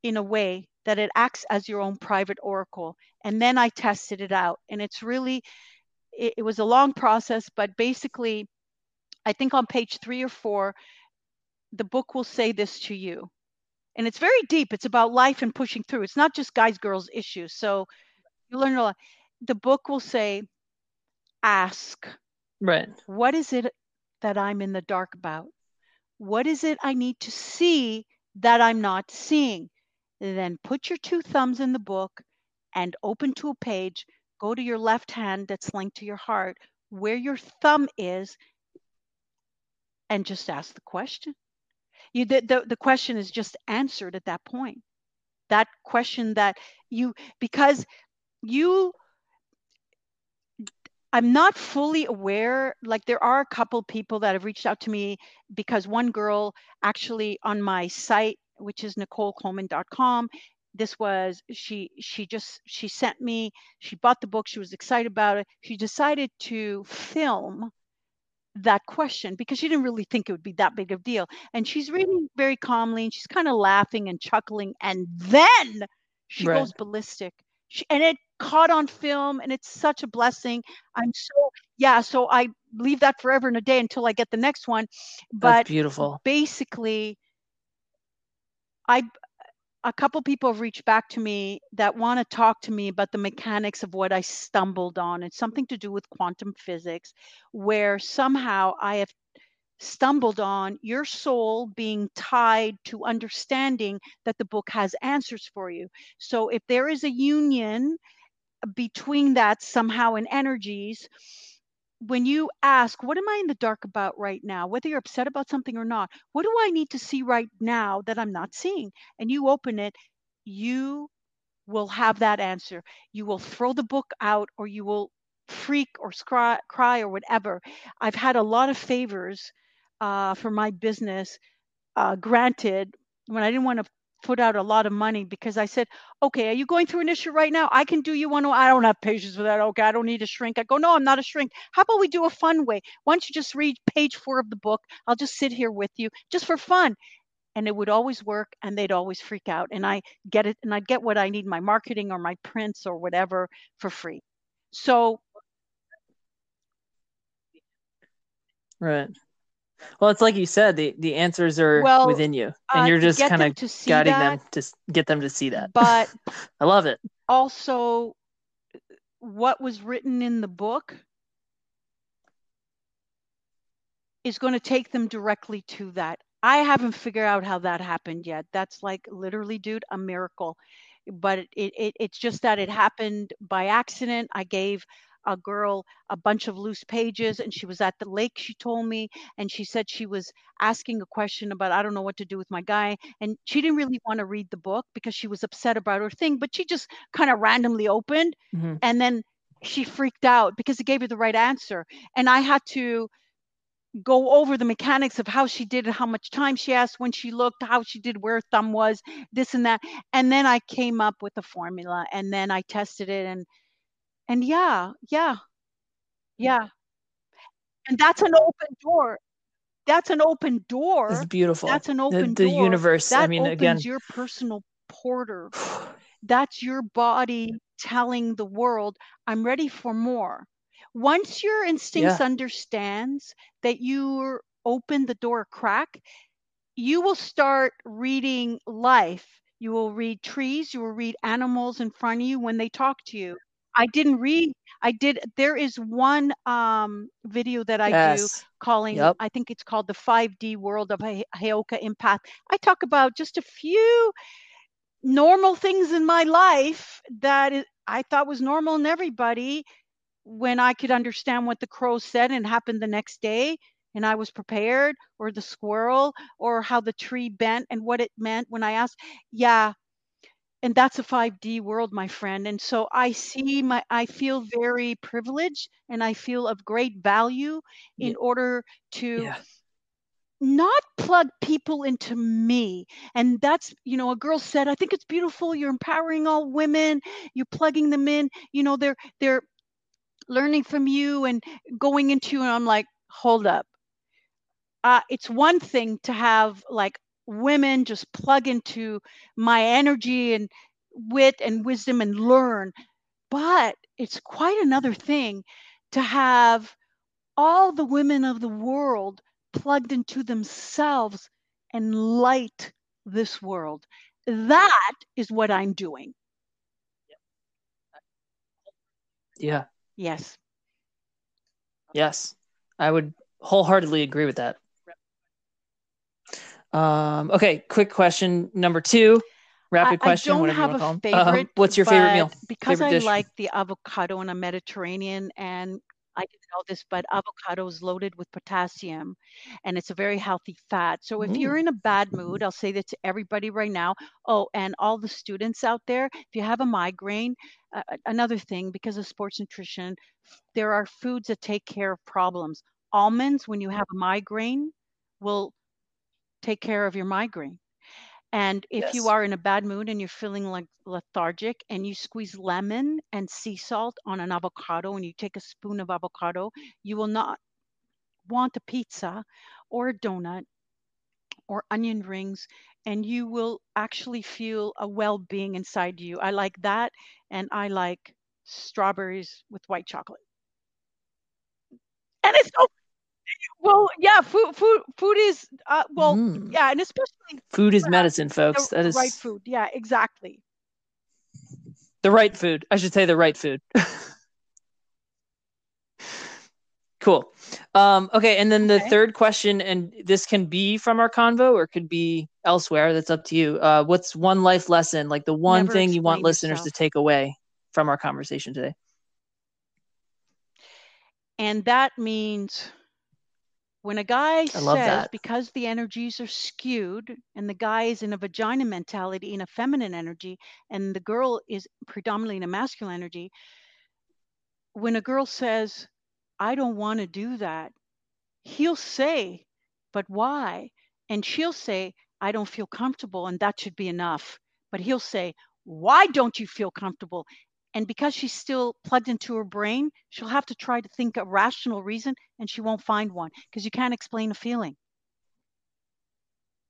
in a way that it acts as your own private oracle. And then I tested it out. And it's really, it, it was a long process, but basically, I think on page three or four, the book will say this to you. And it's very deep. It's about life and pushing through. It's not just guys, girls issues. So you learn a lot. The book will say, ask. Right. What is it that I'm in the dark about? What is it I need to see that I'm not seeing? Then put your two thumbs in the book and open to a page. Go to your left hand that's linked to your heart, where your thumb is, and just ask the question. You the, the, the question is just answered at that point. That question that you because you I'm not fully aware. Like there are a couple people that have reached out to me because one girl actually on my site which is nicolecoleman.com this was she she just she sent me she bought the book she was excited about it she decided to film that question because she didn't really think it would be that big of a deal and she's mm-hmm. reading very calmly and she's kind of laughing and chuckling and then she Right. goes ballistic she, and it caught on film and it's such a blessing i'm so yeah so i leave that forever and a day until i get the next one That's but beautiful. basically i a couple people have reached back to me that want to talk to me about the mechanics of what i stumbled on it's something to do with quantum physics where somehow i have stumbled on your soul being tied to understanding that the book has answers for you. So if there is a union between that somehow in energies when you ask, what am I in the dark about right now? Whether you're upset about something or not, what do I need to see right now that I'm not seeing? And you open it, you will have that answer. You will throw the book out or you will freak or scry, cry or whatever. I've had a lot of favors uh, for my business uh, granted when I didn't want to put out a lot of money because I said, okay, are you going through an issue right now? I can do you one. I don't have patience with that. Okay, I don't need a shrink. I go, no, I'm not a shrink. How about we do a fun way? Why don't you just read page four of the book? I'll just sit here with you just for fun. And it would always work and they'd always freak out. And I get it and I'd get what I need, my marketing or my prints or whatever for free. So Right. Well, it's like you said, the, the answers are Well, within you, and uh, you're just kind of guiding that, them to get them to see that. but I love it. also what was written in the book is going to take them directly to that. I haven't figured out how that happened yet. That's like literally, dude, a miracle. But it, it it's just that it happened by accident. I gave a girl a bunch of loose pages and she was at the lake she told me and she said she was asking a question about i don't know what to do with my guy and she didn't really want to read the book because she was upset about her thing but she just kind of randomly opened Mhm. and then she freaked out because it gave her the right answer and i had to go over the mechanics of how she did it how much time she asked when she looked how she did where her thumb was this and that and then i came up with a formula and then i tested it and and yeah yeah. Yeah. And that's an open door. That's an open door. It's beautiful. that's an the, open the door. universe. that I mean, opens again, your personal porter. That's your body telling the world i'm ready for more. Once your instincts understands that you're open the door crack you will start reading life. You will read trees. You will read animals in front of you when they talk to you i didn't read i did there is one um video that i do calling Yep. i think it's called the 5d world of heyoka empath i talk about just a few normal things in my life that I thought was normal in everybody when i could understand what the crow said and happened the next day and i was prepared or the squirrel or how the tree bent and what it meant when i asked yeah and that's a 5d world my friend and so i see my i feel very privileged and i feel of great value in Yeah. order to Yeah. not plug people into me and that's you know a girl said i think it's beautiful you're empowering all women you're plugging them in you know they're they're learning from you and going into and i'm like hold up uh, it's one thing to have like women just plug into my energy and wit and wisdom and learn but it's quite another thing to have all the women of the world plugged into themselves and light this world. That is what I'm doing. Yeah. Yes. Yes. I would wholeheartedly agree with that. Um, okay, quick question number two. Rapid I, question, I don't have a want to call 'em. favorite. Um, what's your favorite meal? Because Favorite I dish? like the avocado in a Mediterranean, and I didn't know this, but avocado is loaded with potassium, and it's a very healthy fat. So if you're Mm. in a bad mood, I'll say that to everybody right now. Oh, and all the students out there, if you have a migraine, uh, another thing because of sports nutrition, there are foods that take care of problems. Almonds, when you have a migraine, will take care of your migraine. And if you are in a bad mood and you're feeling like lethargic and you squeeze lemon and sea salt on an avocado and you take a spoon of avocado, you will not want a pizza or a donut or onion rings and you will actually feel a well-being inside you. I like that and I like strawberries with white chocolate. And it's so well, yeah, food food food is uh well, Mm. yeah, and especially Food is medicine, folks. That the is right food. Yeah, exactly. the right food. I should say the right food. cool. Um, okay, and then the Okay. third question, and this can be from our convo or could be elsewhere. That's up to you. Uh, what's one life lesson, like the one Never thing you want explain listeners to take away from our conversation today? And that means when a guy says, that. because the energies are skewed and the guy is in a vagina mentality, in a feminine energy, and the girl is predominantly in a masculine energy, when a girl says, I don't want to do that, he'll say, but why? And she'll say, I don't feel comfortable, and that should be enough. But he'll say, Why don't you feel comfortable? And because she's still plugged into her brain, she'll have to try to think a rational reason and she won't find one because you can't explain a feeling.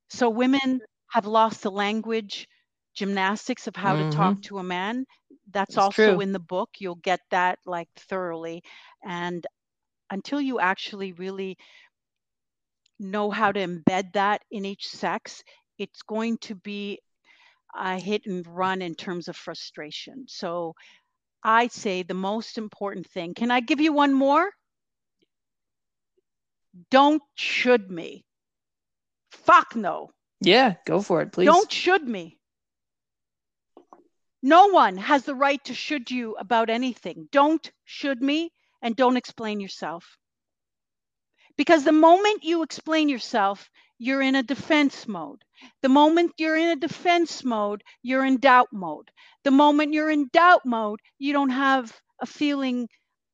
So women have lost the language gymnastics of how to talk mm-hmm. to a man. That's It's also true. in the book. You'll get that like thoroughly. And until you actually really know how to embed that in each sex, it's going to be a hit and run in terms of frustration. So I say the most important thing. Can I give you one more? Don't should me. Fuck no. Yeah, go for it, please. Don't should me. No one has the right to should you about anything. Don't should me and don't explain yourself. Because the moment you explain yourself, you're in a defense mode. The moment you're in a defense mode, you're in doubt mode. The moment you're in doubt mode, you don't have a feeling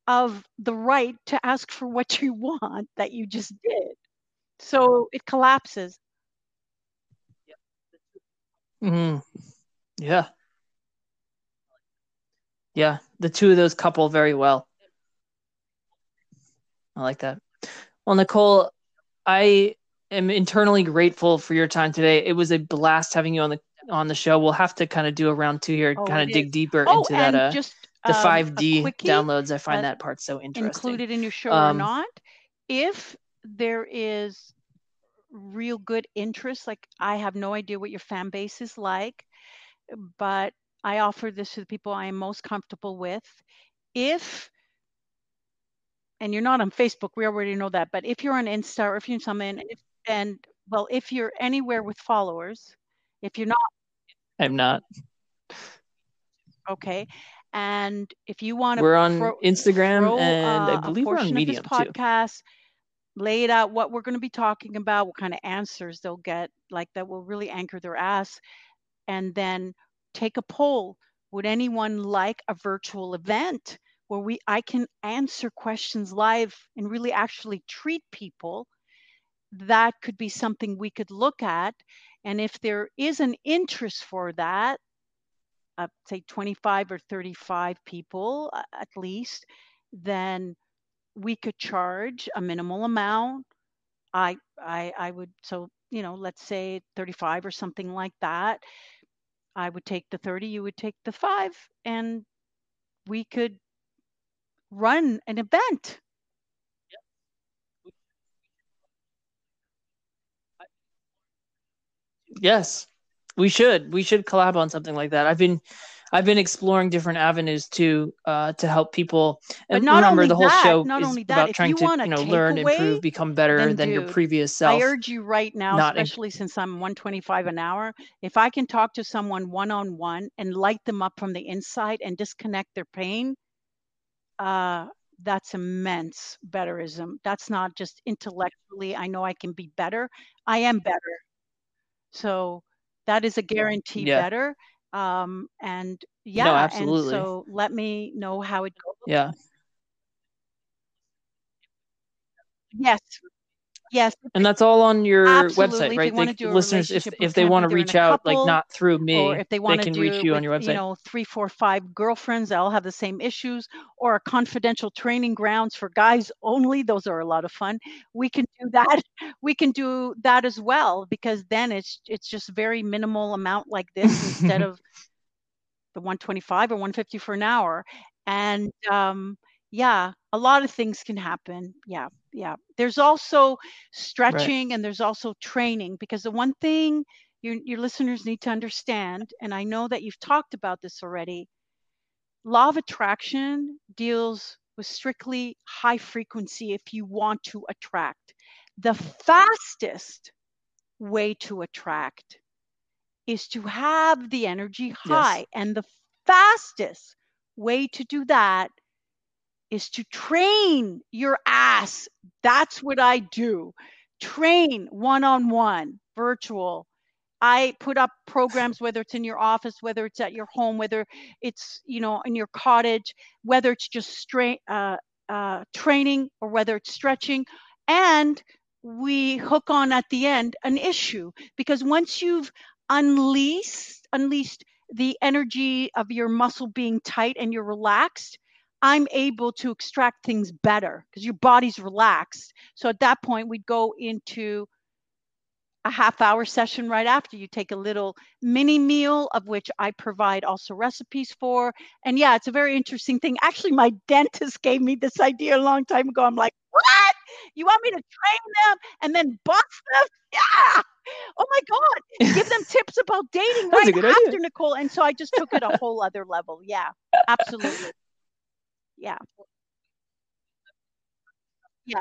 of the right to ask for what you want that you just did. So it collapses. Mm-hmm. Yeah. Yeah. The two of those couple very well. I like that. Well, Nichole, I am internally grateful for your time today. It was a blast having you on the on the show. We'll have to kind of do a round two here, Oh, kind of dig is. deeper Oh, into that. Uh, just the um, 5D downloads. I find uh, that part so interesting. included in your show Um, or not. If there is real good interest, like I have no idea what your fan base is like, but I offer this to the people I am most comfortable with. If and you're not on Facebook, we already know that, but if you're on Insta or if you're in something, if, and well, if you're anywhere with followers, if you're not I'm not. okay, and if you want to We're on throw, Instagram throw, and I uh, a believe we're on portion of Medium this too. podcast, lay it out what we're going to be talking about, what kind of answers they'll get, like that will really anchor their ass, and then take a poll. Would anyone like a virtual event where we I can answer questions live and really actually treat people? That could be something we could look at, and if there is an interest for that, uh, say 25 or 35 people at least, then we could charge a minimal amount. I I I would so you know let's say 35 or something like that. I would take the 30, you would take the five, and we could run an event. Yes, we should. We should collab on something like that. I've been, I've been exploring different avenues to, uh, to help people. But And not remember, only the whole that, show not is only that, about trying you to, you know, learn, takeaway, improve, become better than your previous self. I urge you right now, not in- especially since I'm 125 an hour, if I can talk to someone one on one and light them up from the inside and disconnect their pain, uh, that's immense betterism. That's not just intellectually, I know I can be better. I am better. So that is a guarantee Yeah. better. Um, and yeah, and absolutely. so let me know how it goes. Yeah. Yes. Yes. And that's all on your Absolutely. website, they right? wanna They, listeners, if, if they want to reach out, like not through me, or if they they want to can do reach you with, on your website. you know, three, four, five girlfriends that all have the same issues, or a confidential training grounds for guys only. Those are a lot of fun. We can do that. We can do that as well because then it's it's just very minimal amount like this instead of the 125 or 150 for an hour. And um, yeah, a lot of things can happen. Yeah, yeah. There's also stretching and there's also training because the one thing your your listeners need to understand, and I know that you've talked about this already, law of attraction deals with strictly high frequency if you want to attract. The fastest way to attract is to have the energy high. And the fastest way to do that is to train your ass. That's what I do. Train one on one, virtual. I put up programs, whether it's in your office, whether it's at your home, whether it's you know in your cottage, whether it's just straight uh, uh, training or whether it's stretching, and we hook on at the end an issue because once you've unleashed unleashed the energy of your muscle being tight and you're relaxed i'm able to extract things better because your body's relaxed. So at that point we'd go into a half hour session right after. You take a little mini meal of which i provide also recipes for. And yeah it's a very interesting thing. Actually my dentist gave me this idea a long time ago. I'm like what? You want me to train them and then bust them? Yeah! Oh my god! Give them tips about dating right after idea. nichole. And so i just took it a whole other level. Yeah absolutely yeah Yeah.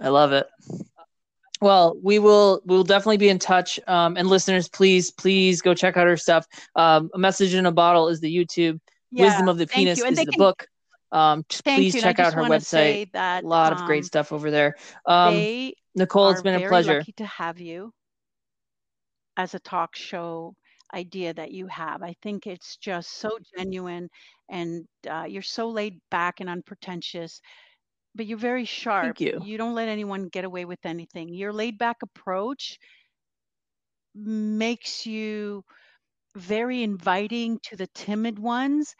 I love it. Well, we will we will definitely be in touch. Um, and listeners, please please go check out her stuff. Um, a message in a bottle is the YouTube. Yeah, Wisdom of the thank Penis is the can- book. Um, just please you. check out her website. That, A lot of great um, stuff over there. Um, Nichole, it's been a pleasure. lucky to have you as a talk show idea that you have. I think it's just so genuine and uh, you're so laid back and unpretentious, but you're very sharp. you. don't let anyone get away with anything. Your laid back approach makes you very inviting to the timid ones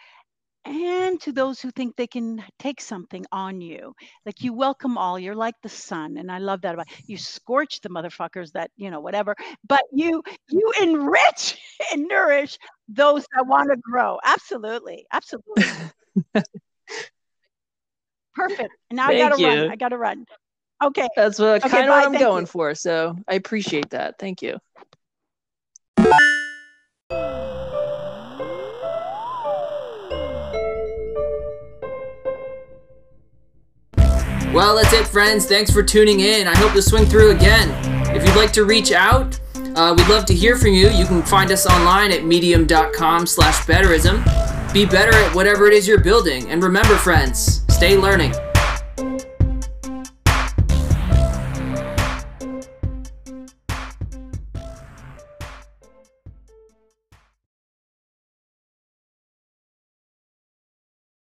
and to those who think they can take something on you. Like you welcome all. You're like the sun, and I love that about you. Scorch the motherfuckers that you know whatever, but you you enrich and nourish those that want to grow. Absolutely, absolutely. Perfect. Now I gotta you. run. I gotta run. Okay. That's what Okay, kind of what I'm thank going you. for. So I appreciate that. Thank you. Well, that's it, friends. Thanks for tuning in. I hope to swing through again. If you'd like to reach out, uh, we'd love to hear from you. You can find us online at medium.com slash betterism. Be better at whatever it is you're building. And remember, friends, stay learning.